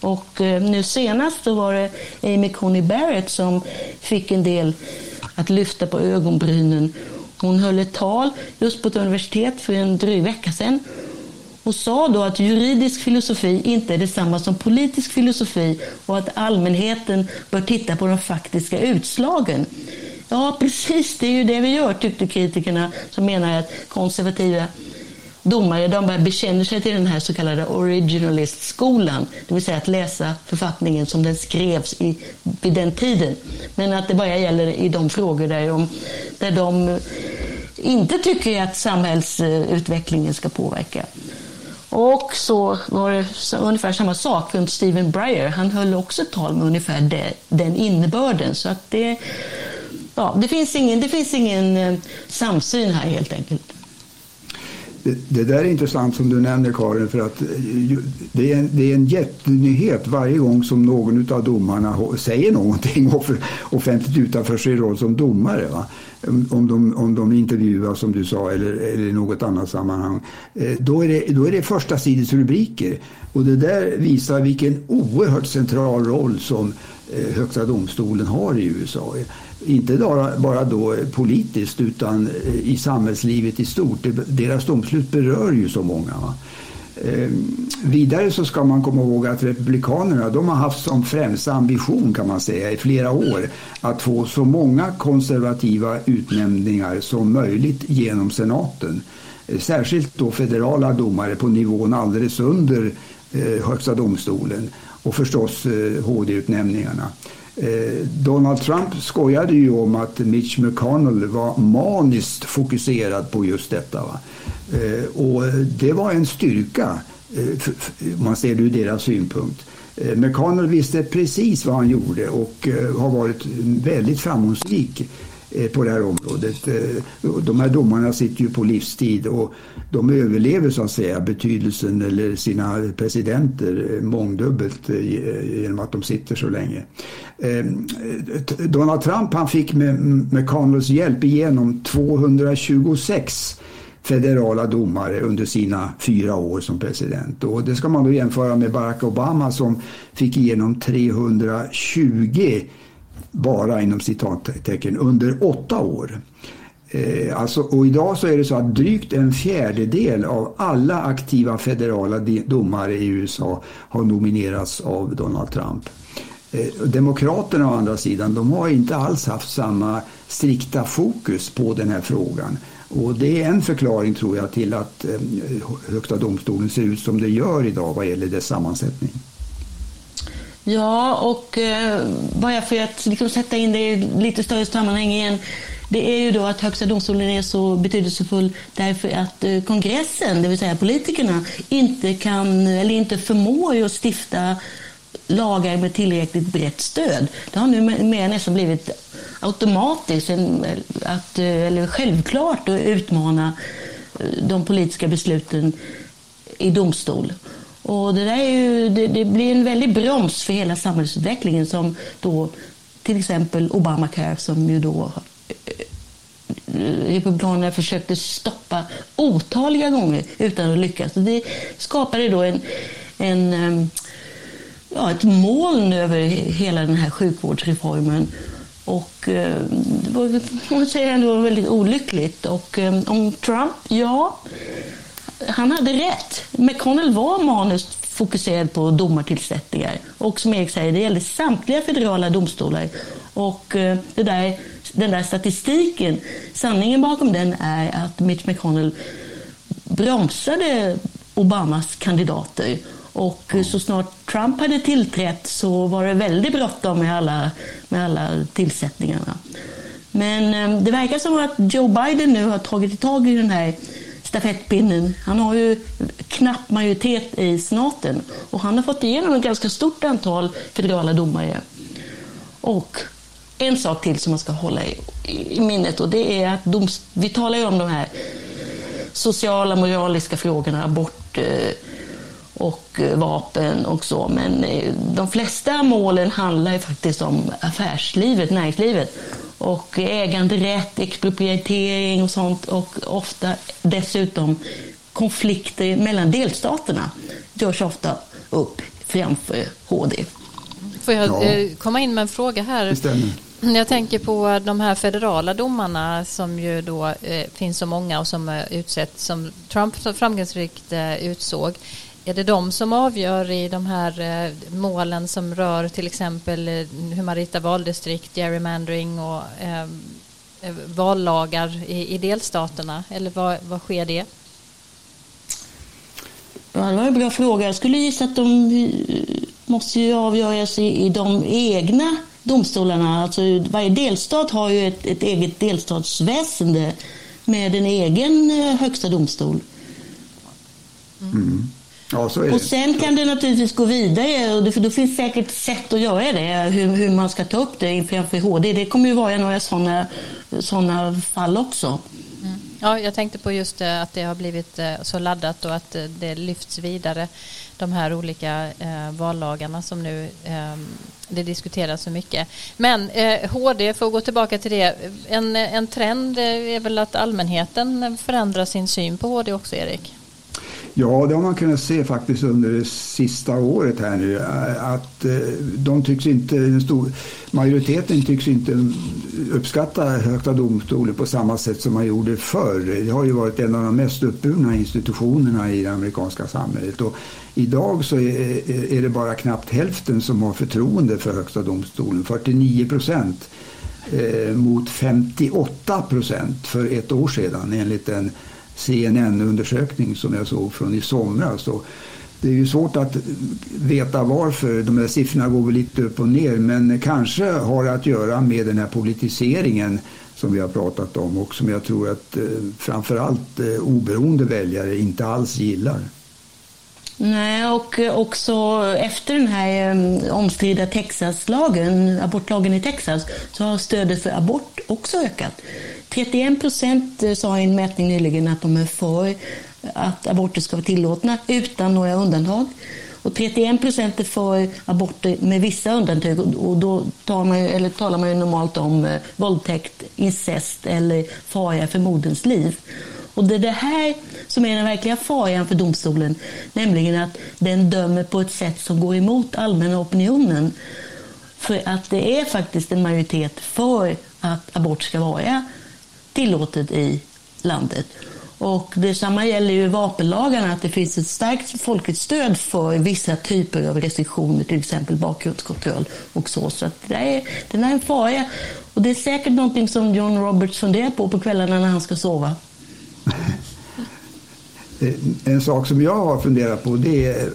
Och eh, nu senast då var det Amy Coney Barrett som fick en del att lyfta på ögonbrynen. Hon höll ett tal just på ett universitet för en dryg vecka sedan och sa då att juridisk filosofi inte är detsamma som politisk filosofi och att allmänheten bör titta på de faktiska utslagen. Ja, precis, det är ju det vi gör, tyckte kritikerna som menar att konservativa domare de bekänner sig till den här så kallade originalist-skolan, det vill säga att läsa författningen som den skrevs i, vid den tiden. Men att det bara gäller i de frågor där de, där de inte tycker att samhällsutvecklingen ska påverka. Och så var det ungefär samma sak runt Stephen Breyer. Han höll också ett tal med ungefär det, den innebörden. Så att det, ja, det, finns ingen, det finns ingen eh, samsyn här helt enkelt. Det, det, där är intressant som du nämner Karin för att eh, det är en, det är en jättenyhet varje gång som någon av domarna säger någonting offentligt utanför sin roll som domare. Va? Om, de, om de intervjuas som du sa eller, eller i något annat sammanhang. Eh, då är det, då är det första sidans rubriker och det där visar vilken oerhört central roll som eh, Högsta domstolen har i USA inte bara, då politiskt utan eh, i samhällslivet i stort. Deras domslut berör ju så många. Va? Eh, vidare så ska man komma ihåg att Republikanerna de har haft som främsta ambition kan man säga i flera år att få så många konservativa utnämningar som möjligt genom senaten. Eh, särskilt då federala domare på nivån alldeles under eh, Högsta domstolen och förstås eh, HD-utnämningarna. Eh, Donald Trump skojade ju om att Mitch McConnell var maniskt fokuserad på just detta. Va? Eh, och det var en styrka, eh, om man ser det ur deras synpunkt. Eh, McConnell visste precis vad han gjorde och eh, har varit väldigt framgångsrik Eh, på det här området. Eh, de här domarna sitter ju på livstid och de överlever så att säga betydelsen eller sina presidenter eh, mångdubbelt genom att de sitter så länge. Donald Trump han fick med McConnells hjälp igenom 226 federala domare under sina fyra år som president. Och det ska man då jämföra med Barack Obama som fick igenom 320 bara inom citattecken under åtta år. Eh, alltså, och idag så är det så att drygt en fjärdedel av alla aktiva federala domare i USA har nominerats av Donald Trump. Eh, Demokraterna å andra sidan, de har inte alls haft samma strikta fokus på den här frågan. Och det är en förklaring tror jag till att eh, Högsta domstolen ser ut som det gör idag vad gäller dess sammansättning. Ja, och eh, bara för att liksom sätta in det i lite större sammanhang igen. Det är ju då att Högsta domstolen är så betydelsefull därför att eh, kongressen, det vill säga politikerna, inte kan eller inte förmår att stifta lagar med tillräckligt brett stöd. Det har nu mer nästan blivit automatiskt, att, eh, eller självklart att utmana eh, de politiska besluten i domstol. Och det, där är ju, det, det, blir en väldig broms för hela samhällsutvecklingen som då till exempel Obamacare som ju då eh, eh Republikanerna försökte stoppa otaliga gånger utan att lyckas. Och det skapade då en, en, ehm, ja, ett moln över hela den här sjukvårdsreformen. Och eh, det var, man säger ändå väldigt olyckligt. Och ehm, om Trump, ja, han hade rätt. McConnell var manus fokuserad på domartillsättningar. Och som Erik säger, det gällde samtliga federala domstolar. Och eh, det där, den där statistiken, sanningen bakom den är att Mitch McConnell bromsade Obamas kandidater. Och eh, så snart Trump hade tillträtt så var det väldigt bråttom med alla, med alla tillsättningarna. Men eh, det verkar som att Joe Biden nu har tagit tag i den här stafettpinnen. Han har ju knapp majoritet i senaten och han har fått igenom ett ganska stort antal federala domare. Och en sak till som man ska hålla i, i minnet och det är att doms, vi talar ju om de här sociala, moraliska frågorna, abort eh, och eh, vapen och så. Men eh, de flesta målen handlar ju faktiskt om affärslivet, näringslivet och äganderätt, expropriatering och sånt och ofta dessutom konflikter mellan delstaterna görs ofta upp framför HD. Får jag ja. Eh, komma in med en fråga här? Jag tänker på de här federala domarna som ju då eh, finns så många och som utsätts som Trump framgångsrikt eh, utsåg. Är det de som avgör i de här eh, målen som rör till exempel eh, hur man ritar valdistrikt, gerrymandering och eh, eh, vallagar i, i delstaterna? Eller vad, vad sker det? Ja, det var en bra fråga. Jag skulle gissa att de måste ju avgöras i, i de egna domstolarna. Alltså, varje delstat har ju ett, ett eget delstatsväsende med en egen eh, högsta domstol. Mm. Ja, så är och det. sen kan det naturligtvis gå vidare och det, för då finns säkert sätt att göra det, hur, hur man ska ta upp det inför HD. Det kommer ju vara några sådana såna fall också. Mm. Ja, jag tänkte på just det, att det har blivit eh, så laddat och att eh, det lyfts vidare, de här olika eh, vallagarna som nu eh, det diskuteras så mycket. Men eh, HD, för att gå tillbaka till det, en, en trend är väl att allmänheten förändrar sin syn på HD också, Erik? Ja, det har man kunnat se faktiskt under det sista året här nu. Att eh, de tycks inte, den stor, majoriteten tycks inte uppskatta Högsta domstolen på samma sätt som man gjorde förr. Det har ju varit en av de mest uppburna institutionerna i det amerikanska samhället. Och idag så är, är det bara knappt hälften som har förtroende för Högsta domstolen, 49 procent eh, mot 58 procent för ett år sedan enligt en CNN-undersökning som jag såg från i somras. Och det är ju svårt att veta varför. De där siffrorna går väl lite upp och ner men kanske har det att göra med den här politiseringen som vi har pratat om och som jag tror att eh, framförallt eh, oberoende väljare inte alls gillar. Nej, och eh, också efter den här eh, omstridda Texaslagen, abortlagen i Texas, så har stödet för abort också ökat. 31 procent eh, sa i en mätning nyligen att de är för att aborter ska vara tillåtna utan några undantag. Och 31 procent är för aborter med vissa undantag och då tar man, eller talar man ju normalt om eh, våldtäkt, incest eller fara för moderns liv. Och det är det här som är den verkliga faran för domstolen, nämligen att den dömer på ett sätt som går emot allmänna opinionen. För att det är faktiskt en majoritet för att abort ska vara tillåtet i landet. Och detsamma gäller ju vapenlagarna, att det finns ett starkt folkligt stöd för vissa typer av restriktioner, till exempel bakgrundskontroll och så. Så att det är, den är en fara. Och det är säkert någonting som John Roberts funderar på på kvällarna när han ska sova. Eh, en sak som jag har funderat på det är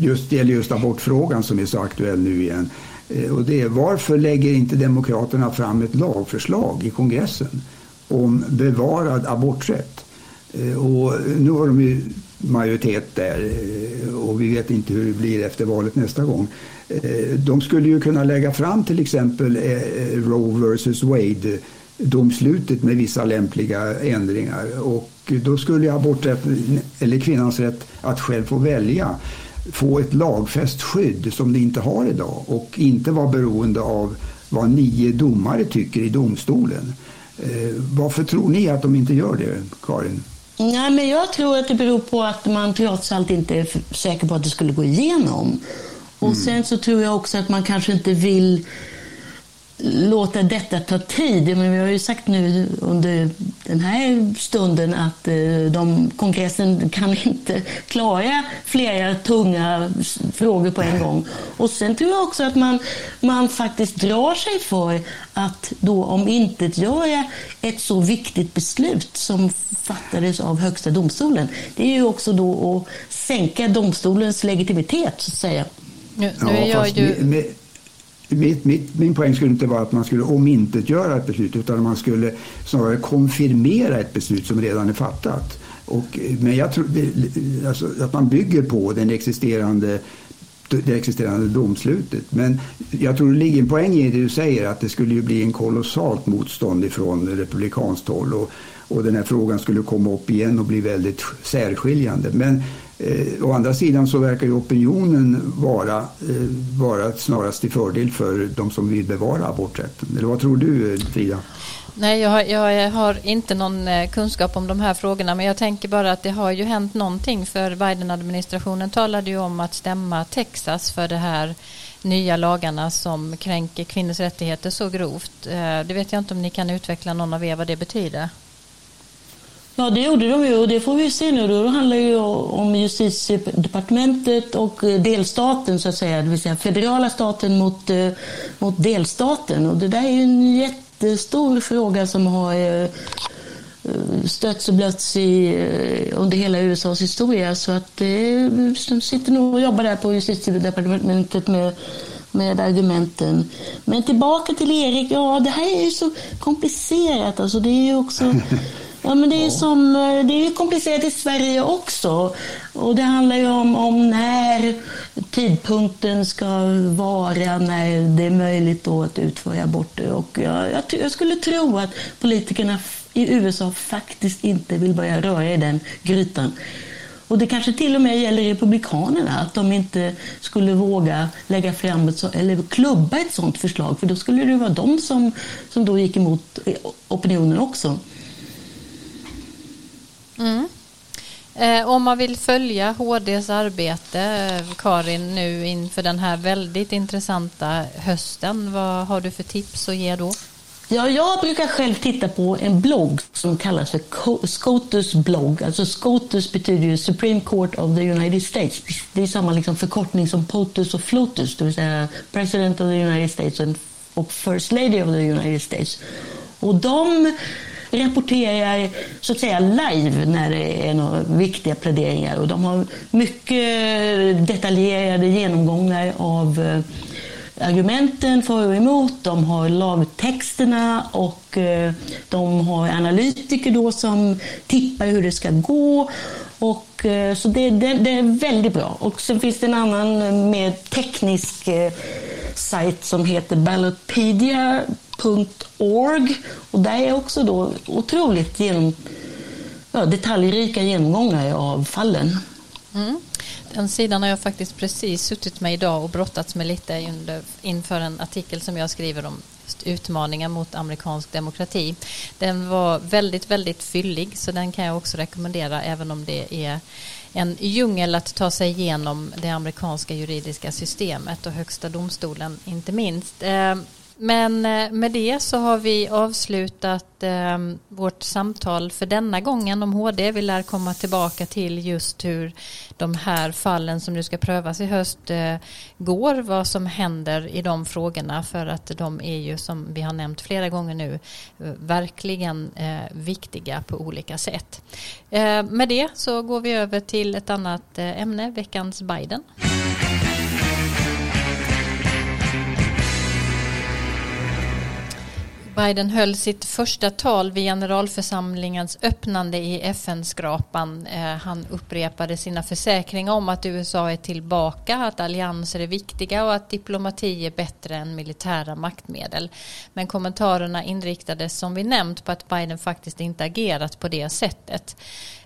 just, gäller just abortfrågan som är så aktuell nu igen. Eh, och det är varför lägger inte Demokraterna fram ett lagförslag i kongressen om bevarad aborträtt? Eh, och nu har de ju majoritet där eh, och vi vet inte hur det blir efter valet nästa gång. Eh, de skulle ju kunna lägga fram till exempel Roe vs Wade domslutet med vissa lämpliga ändringar och då skulle aborträtten eller kvinnans rätt att själv få välja få ett lagfäst skydd som det inte har idag och inte vara beroende av vad nio domare tycker i domstolen. Varför tror ni att de inte gör det, Karin? Nej, men jag tror att det beror på att man trots allt inte är säker på att det skulle gå igenom. Och mm. sen så tror jag också att man kanske inte vill låta detta ta tid. Men vi har ju sagt nu under den här stunden att eh, de, kongressen kan inte klara flera tunga frågor på en gång. Och sen tror jag också att man, man faktiskt drar sig för att då om inte göra ett så viktigt beslut som fattades av Högsta domstolen. Det är ju också då att sänka domstolens legitimitet, så att säga. Nu, nu är jag ju... Mitt, mitt, min poäng skulle inte vara att man skulle omintetgöra ett beslut utan man skulle snarare konfirmera ett beslut som redan är fattat. Och, men jag tror alltså, att man bygger på den existerande det existerande domslutet. Men jag tror det ligger en poäng i det du säger att det skulle ju bli en kolossalt motstånd ifrån republikanskt håll och, och den här frågan skulle komma upp igen och bli väldigt särskiljande. Men Eh, å andra sidan så verkar ju opinionen vara, eh, vara snarast till fördel för de som vill bevara aborträtten. Eller vad tror du eh, Frida? Nej, jag har, jag har, inte någon eh, kunskap om de här frågorna men jag tänker bara att det har ju hänt någonting för Biden-administrationen talade ju om att stämma Texas för de här nya lagarna som kränker kvinnors rättigheter så grovt. Eh, det vet jag inte om ni kan utveckla någon av er vad det betyder. Ja, det gjorde de ju och det får vi se nu. Då handlar det ju om justitiedepartementet och eh, delstaten så att säga, det vill säga federala staten mot, eh, mot delstaten. Och det där är ju en jättestor fråga som har eh, stötts och blötts i, under hela USAs historia. Så att de sitter nog och jobbar där på justitiedepartementet med, med argumenten. Men tillbaka till Erik. Ja, det här är ju så komplicerat. Alltså, det är ju också... Ja, men det är, som, det är komplicerat i Sverige också. Och det handlar ju om, om när tidpunkten ska vara, när det är möjligt då att utföra aborter. Och jag, jag, jag skulle tro att politikerna i USA faktiskt inte vill börja röra i den grytan. Och det kanske till och med gäller Republikanerna, att de inte skulle våga lägga fram ett så, eller klubba ett sådant förslag, för då skulle det vara de som, som då gick emot opinionen också. Mm. Eh, om man vill följa HDs arbete, eh, Karin, nu inför den här väldigt intressanta hösten, vad har du för tips att ge då? Ja, jag brukar själv titta på en blogg som kallas för SCOTUS blogg. Alltså SCOTUS betyder ju Supreme Court of the United States. Det är samma liksom förkortning som POTUS och FLOTUS, det vill säga President of the United States och First Lady of the United States. Och de rapporterar så att säga live när det är några viktiga pläderingar och de har mycket detaljerade genomgångar av eh, argumenten för och emot, de har lagtexterna och eh, de har analytiker då som tippar hur det ska gå. Och, eh, så det, det, det är väldigt bra. Och sen finns det en annan mer teknisk sajt som heter Ballotpedia .org Och där är också då otroligt genom, ja, detaljrika genomgångar av fallen. Mm. Den sidan har jag faktiskt precis suttit med idag och brottats med lite under, inför en artikel som jag skriver om utmaningar mot amerikansk demokrati. Den var väldigt, väldigt fyllig så den kan jag också rekommendera även om det är en djungel att ta sig igenom det amerikanska juridiska systemet och högsta domstolen inte minst. Eh, men eh, med det så har vi avslutat eh, vårt samtal för denna gången om HD. Vi lär komma tillbaka till just hur de här fallen som nu ska prövas i höst eh, går, vad som händer i de frågorna för att de är ju som vi har nämnt flera gånger nu eh, verkligen eh, viktiga på olika sätt. Eh, med det så går vi över till ett annat eh, ämne, veckans Biden. Biden höll sitt första tal vid generalförsamlingens öppnande i FN-skrapan. Eh, han upprepade sina försäkringar om att USA är tillbaka, att allianser är viktiga och att diplomati är bättre än militära maktmedel. Men kommentarerna inriktades som vi nämnt på att Biden faktiskt inte agerat på det sättet.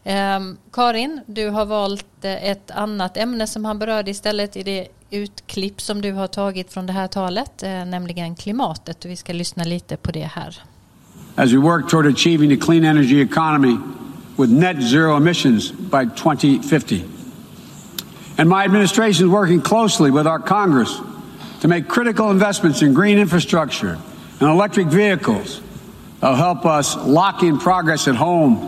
Eh, Karin, du har valt eh, ett annat ämne som han berörde istället i det utklipp som du har tagit från det här talet, eh, nämligen klimatet. Vi ska lyssna lite på det här. As we work toward achieving a clean energy economy with net zero emissions by 2050. And my administration is working closely with our Congress to make critical investments in green infrastructure and electric vehicles that will help us lock in progress at home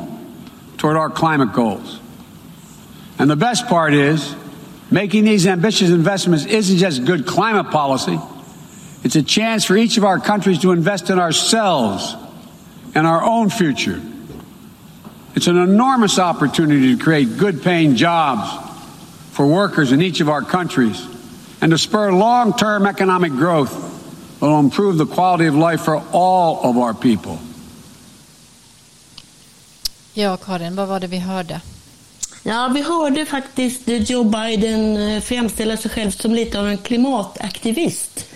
toward our climate goals. And the best part is Making these ambitious investments isn't just good climate policy, it's a chance for each of our countries to invest in ourselves and our own future. It's an enormous opportunity to create good paying jobs for workers in each of our countries and to spur long term economic growth that will improve the quality of life for all of our people. Ja, Karin, vad var det vi hörde? Ja, vi hörde faktiskt Joe Biden eh, framställa sig själv som lite av en klimataktivist.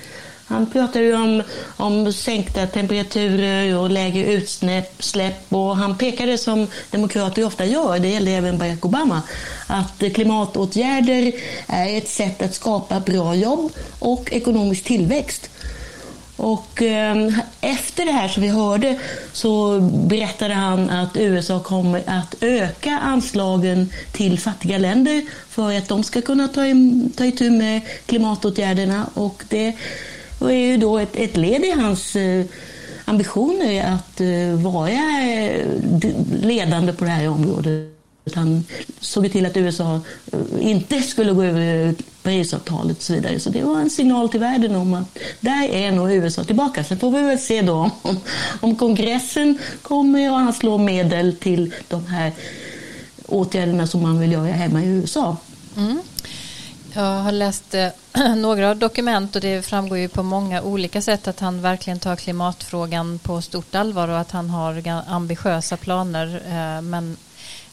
Han pratade ju om, om sänkta temperaturer och lägre utsläpp och han pekade som demokrater ofta gör, det gällde även Barack Obama, att klimatåtgärder är ett sätt att skapa bra jobb och ekonomisk tillväxt. Och ehm, efter det här som vi hörde så berättade han att USA kommer att öka anslagen till fattiga länder för att de ska kunna ta, ta itu med klimatåtgärderna. Och det är ju då ett, ett led i hans eh, ambitioner att eh, vara eh, ledande på det här området. Han såg till att USA eh, inte skulle gå över Parisavtalet och så vidare. Så det var en signal till världen om att där är nog USA tillbaka. Sen får vi väl se då om, om kongressen kommer att anslå medel till de här åtgärderna som man vill göra hemma i USA. Mm. Jag har läst eh, några dokument och det framgår ju på många olika sätt att han verkligen tar klimatfrågan på stort allvar och att han har ambitiösa planer. Eh, men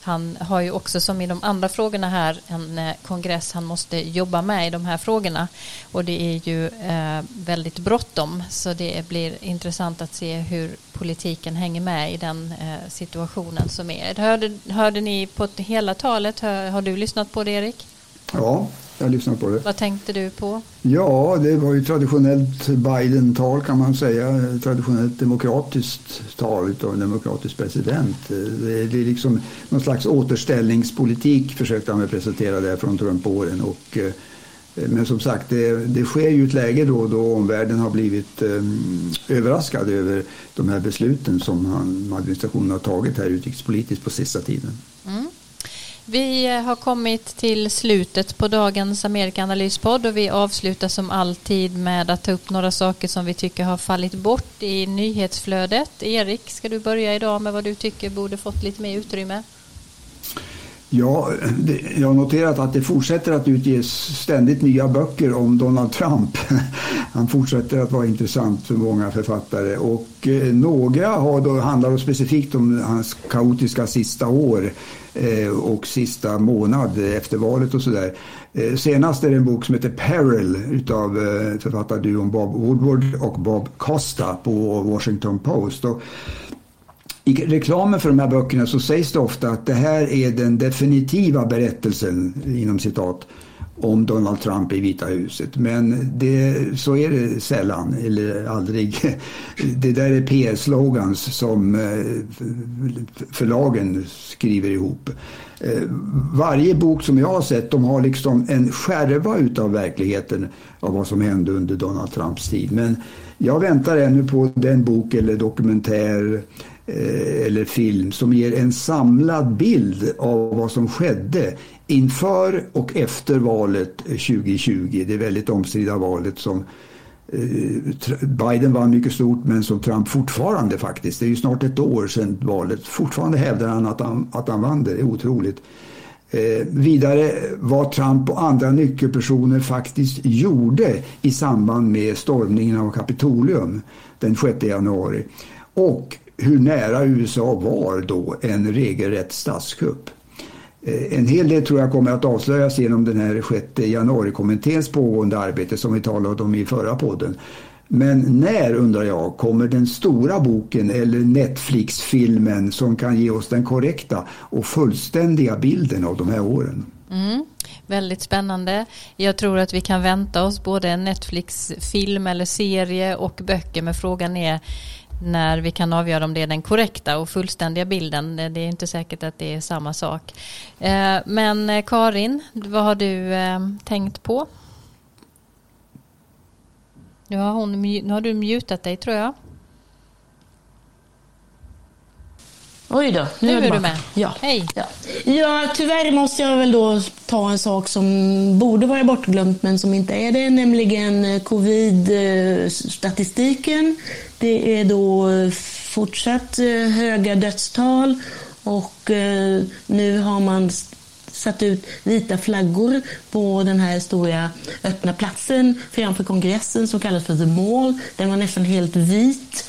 han har ju också som i de andra frågorna här en eh, kongress han måste jobba med i de här frågorna och det är ju eh, väldigt bråttom så det blir intressant att se hur politiken hänger med i den eh, situationen som är. Hörde, hörde ni på hela talet? har du lyssnat på det Erik? Ja, jag lyssnade på det. Vad tänkte du på? Ja, det var ju traditionellt Biden-tal kan man säga. Traditionellt demokratiskt tal av en demokratisk president. Det är liksom någon slags återställningspolitik försökte han presentera där från Trump-åren. Och, eh, men som sagt, det, det, sker ju ett läge då, då omvärlden har blivit um, överraskad över de här besluten som han, administrationen har tagit här utrikespolitiskt på sista tiden. Vi har kommit till slutet på dagens Amerikaanalyspodd och vi avslutar som alltid med att ta upp några saker som vi tycker har fallit bort i nyhetsflödet. Erik, ska du börja idag med vad du tycker borde fått lite mer utrymme? Ja, det, jag har noterat att det fortsätter att utges ständigt nya böcker om Donald Trump. Han fortsätter att vara intressant för många författare och eh, några har då, handlar specifikt om hans kaotiska sista år eh, och sista månad efter valet och sådär. Eh, senast är det en bok som heter Peril utav eh, författarduon Bob Woodward och Bob Costa på Washington Post. Och i reklamen för de här böckerna så sägs det ofta att det här är den definitiva berättelsen inom citat om Donald Trump i Vita huset. Men det, så är det sällan eller aldrig. Det där är PS-slogans som eh, förlagen skriver ihop. Eh, varje bok som jag har sett de har liksom en skärva utav verkligheten av vad som hände under Donald Trumps tid. Men jag väntar ännu på den bok eller dokumentär Eh, eller film som ger en samlad bild av vad som skedde inför och efter valet eh, 2020. Det väldigt omstridda valet som eh, Biden vann mycket stort men som Trump fortfarande faktiskt, det är ju snart ett år sedan valet, fortfarande hävdar han att han, att han vann det. Det är otroligt. Eh, vidare vad Trump och andra nyckelpersoner faktiskt gjorde i samband med stormningen av Kapitolium den 6 januari. Och hur nära USA var då en regelrätt statskupp. Eh, en hel del tror jag kommer att avslöjas genom den här 6 januari-kommitténs pågående arbete som vi talade om i förra podden. Men när, undrar jag, kommer den stora boken eller Netflix-filmen som kan ge oss den korrekta och fullständiga bilden av de här åren? Mm, väldigt spännande. Jag tror att vi kan vänta oss både en Netflix-film eller serie och böcker, men frågan är när vi kan avgöra om det är den korrekta och fullständiga bilden. Det är inte säkert att det är samma sak. Eh, men eh, Karin, vad har du eh, tänkt på? Nu har, hon, nu har du mutat dig tror jag. Oj då, nu, nu är, du med. Ja. Hej. Ja. ja, tyvärr måste jag väl då ta en sak som borde vara bortglömt men som inte är det, nämligen covid-statistiken. Det är då eh, fortsatt eh, höga dödstal och eh, nu har man satt ut vita flaggor på den här stora öppna platsen framför kongressen som kallas för The Mall. Den var nästan helt vit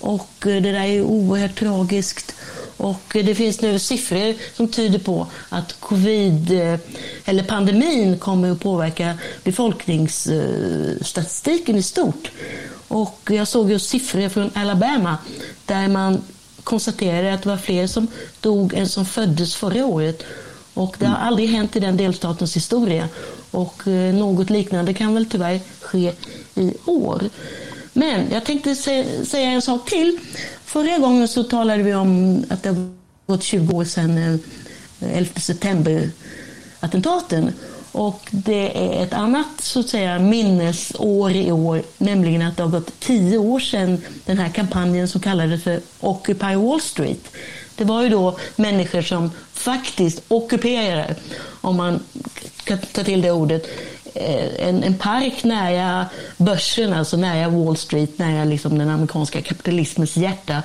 och det där är oerhört tragiskt. Och det finns nu siffror som tyder på att covid, eller pandemin kommer att påverka befolkningsstatistiken i stort. Och jag såg just siffror från Alabama där man konstaterade att det var fler som dog än som föddes förra året. Och det har mm. aldrig hänt i den delstatens historia. Och eh, något liknande kan väl tyvärr ske i år. Men jag tänkte säga en sak till. Förra gången så talade vi om att det har gått 20 år sedan 11 eh, september-attentaten. Och det är ett annat så att säga, minnesår i år, nämligen att det har gått tio år sedan den här kampanjen som kallades för Occupy Wall Street. Det var ju då människor som faktiskt ockuperade, om man kan ta till det ordet, eh, en, en park nära börsen, alltså nära Wall Street, nära liksom den amerikanska kapitalismens hjärta.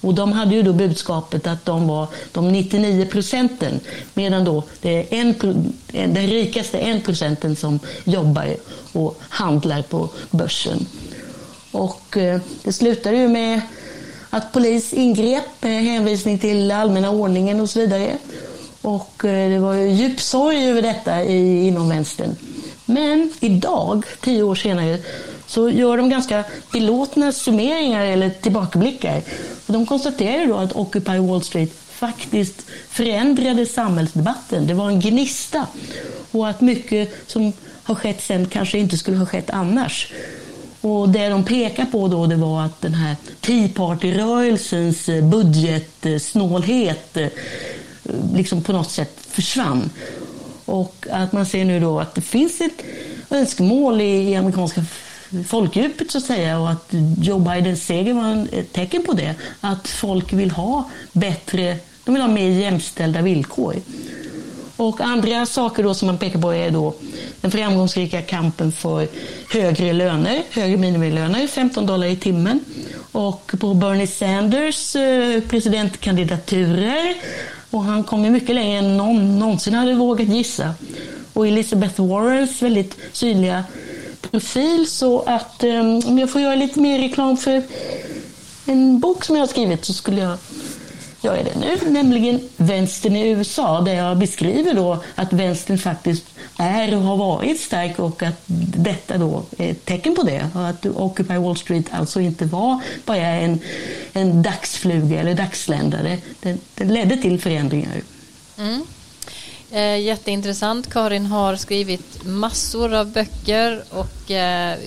Och de hade ju då budskapet att de var de 99 procenten, medan då det är en, den rikaste 1 procenten som jobbar och handlar på börsen. Och eh, det slutade ju med att polis ingrep med hänvisning till allmänna ordningen och så vidare. Och eh, det var ju djup sorg över detta inom vänstern. Men idag, tio år senare, så gör de ganska belåtna summeringar eller tillbakablickar. Och de konstaterar då att Occupy Wall Street faktiskt förändrade samhällsdebatten. Det var en gnista. Och att mycket som har skett sen kanske inte skulle ha skett annars. Och det de pekar på då det var att den här Tea Party-rörelsens eh, budgetsnålhet eh, liksom på något sätt försvann. Och att man ser nu då att det finns ett önskemål i amerikanska folkdjupet så att säga och att Joe Bidens seger var ett tecken på det. Att folk vill ha bättre, de vill ha mer jämställda villkor. Och andra saker då som man pekar på är då den framgångsrika kampen för högre löner, högre minimilöner, 15 dollar i timmen. Och på Bernie Sanders eh, presidentkandidaturer. Och han kom ju mycket längre än någon någonsin hade vågat gissa. Och Elizabeth Warrens väldigt synliga profil. Så att ehm, om jag får göra lite mer reklam för en bok som jag har skrivit så skulle jag göra det nu, nämligen vänstern i USA, där jag beskriver då att vänstern faktiskt är och har varit stark och att detta då är ett tecken på det. Och att Occupy Wall Street alltså inte var bara en, en dagsfluga eller dagsländare. Det, det ledde till förändringar. Mm. Eh, jätteintressant. Karin har skrivit massor av böcker och eh,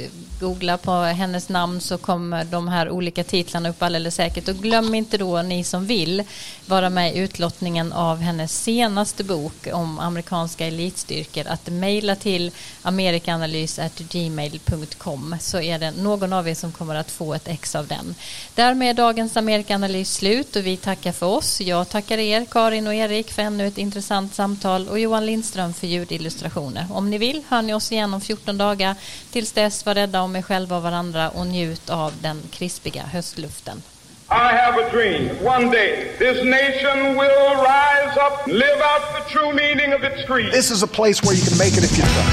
googla på hennes namn så kommer de här olika titlarna upp alldeles säkert. Och glöm inte då ni som vill vara med i utlottningen av hennes senaste bok om amerikanska elitstyrkor att mejla till amerikanalys.gmail.com så är det någon av er som kommer att få ett ex av den. Därmed är dagens Amerikanalys slut och vi tackar för oss. Jag tackar er, Karin och Erik, för ännu ett intressant samtal och Johan Lindström för ljudillustrationer. Om ni vill hör ni oss igen om 14 dagar. Tills dess, var rädda om om er själva och varandra och njut av den krispiga höstluften. I have a dream. One day, this nation will rise up, live out the true meaning of its creed. This is a place where you can make it if you try.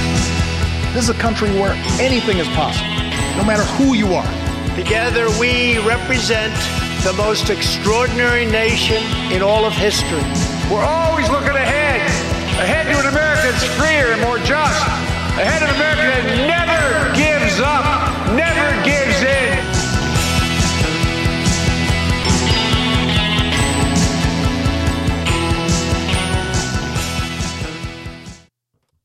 This is a country where anything is possible, no matter who you are. Together, we represent the most extraordinary nation in all of history. We're always looking ahead, ahead to an America that's freer and more just, ahead of an America that never gives up.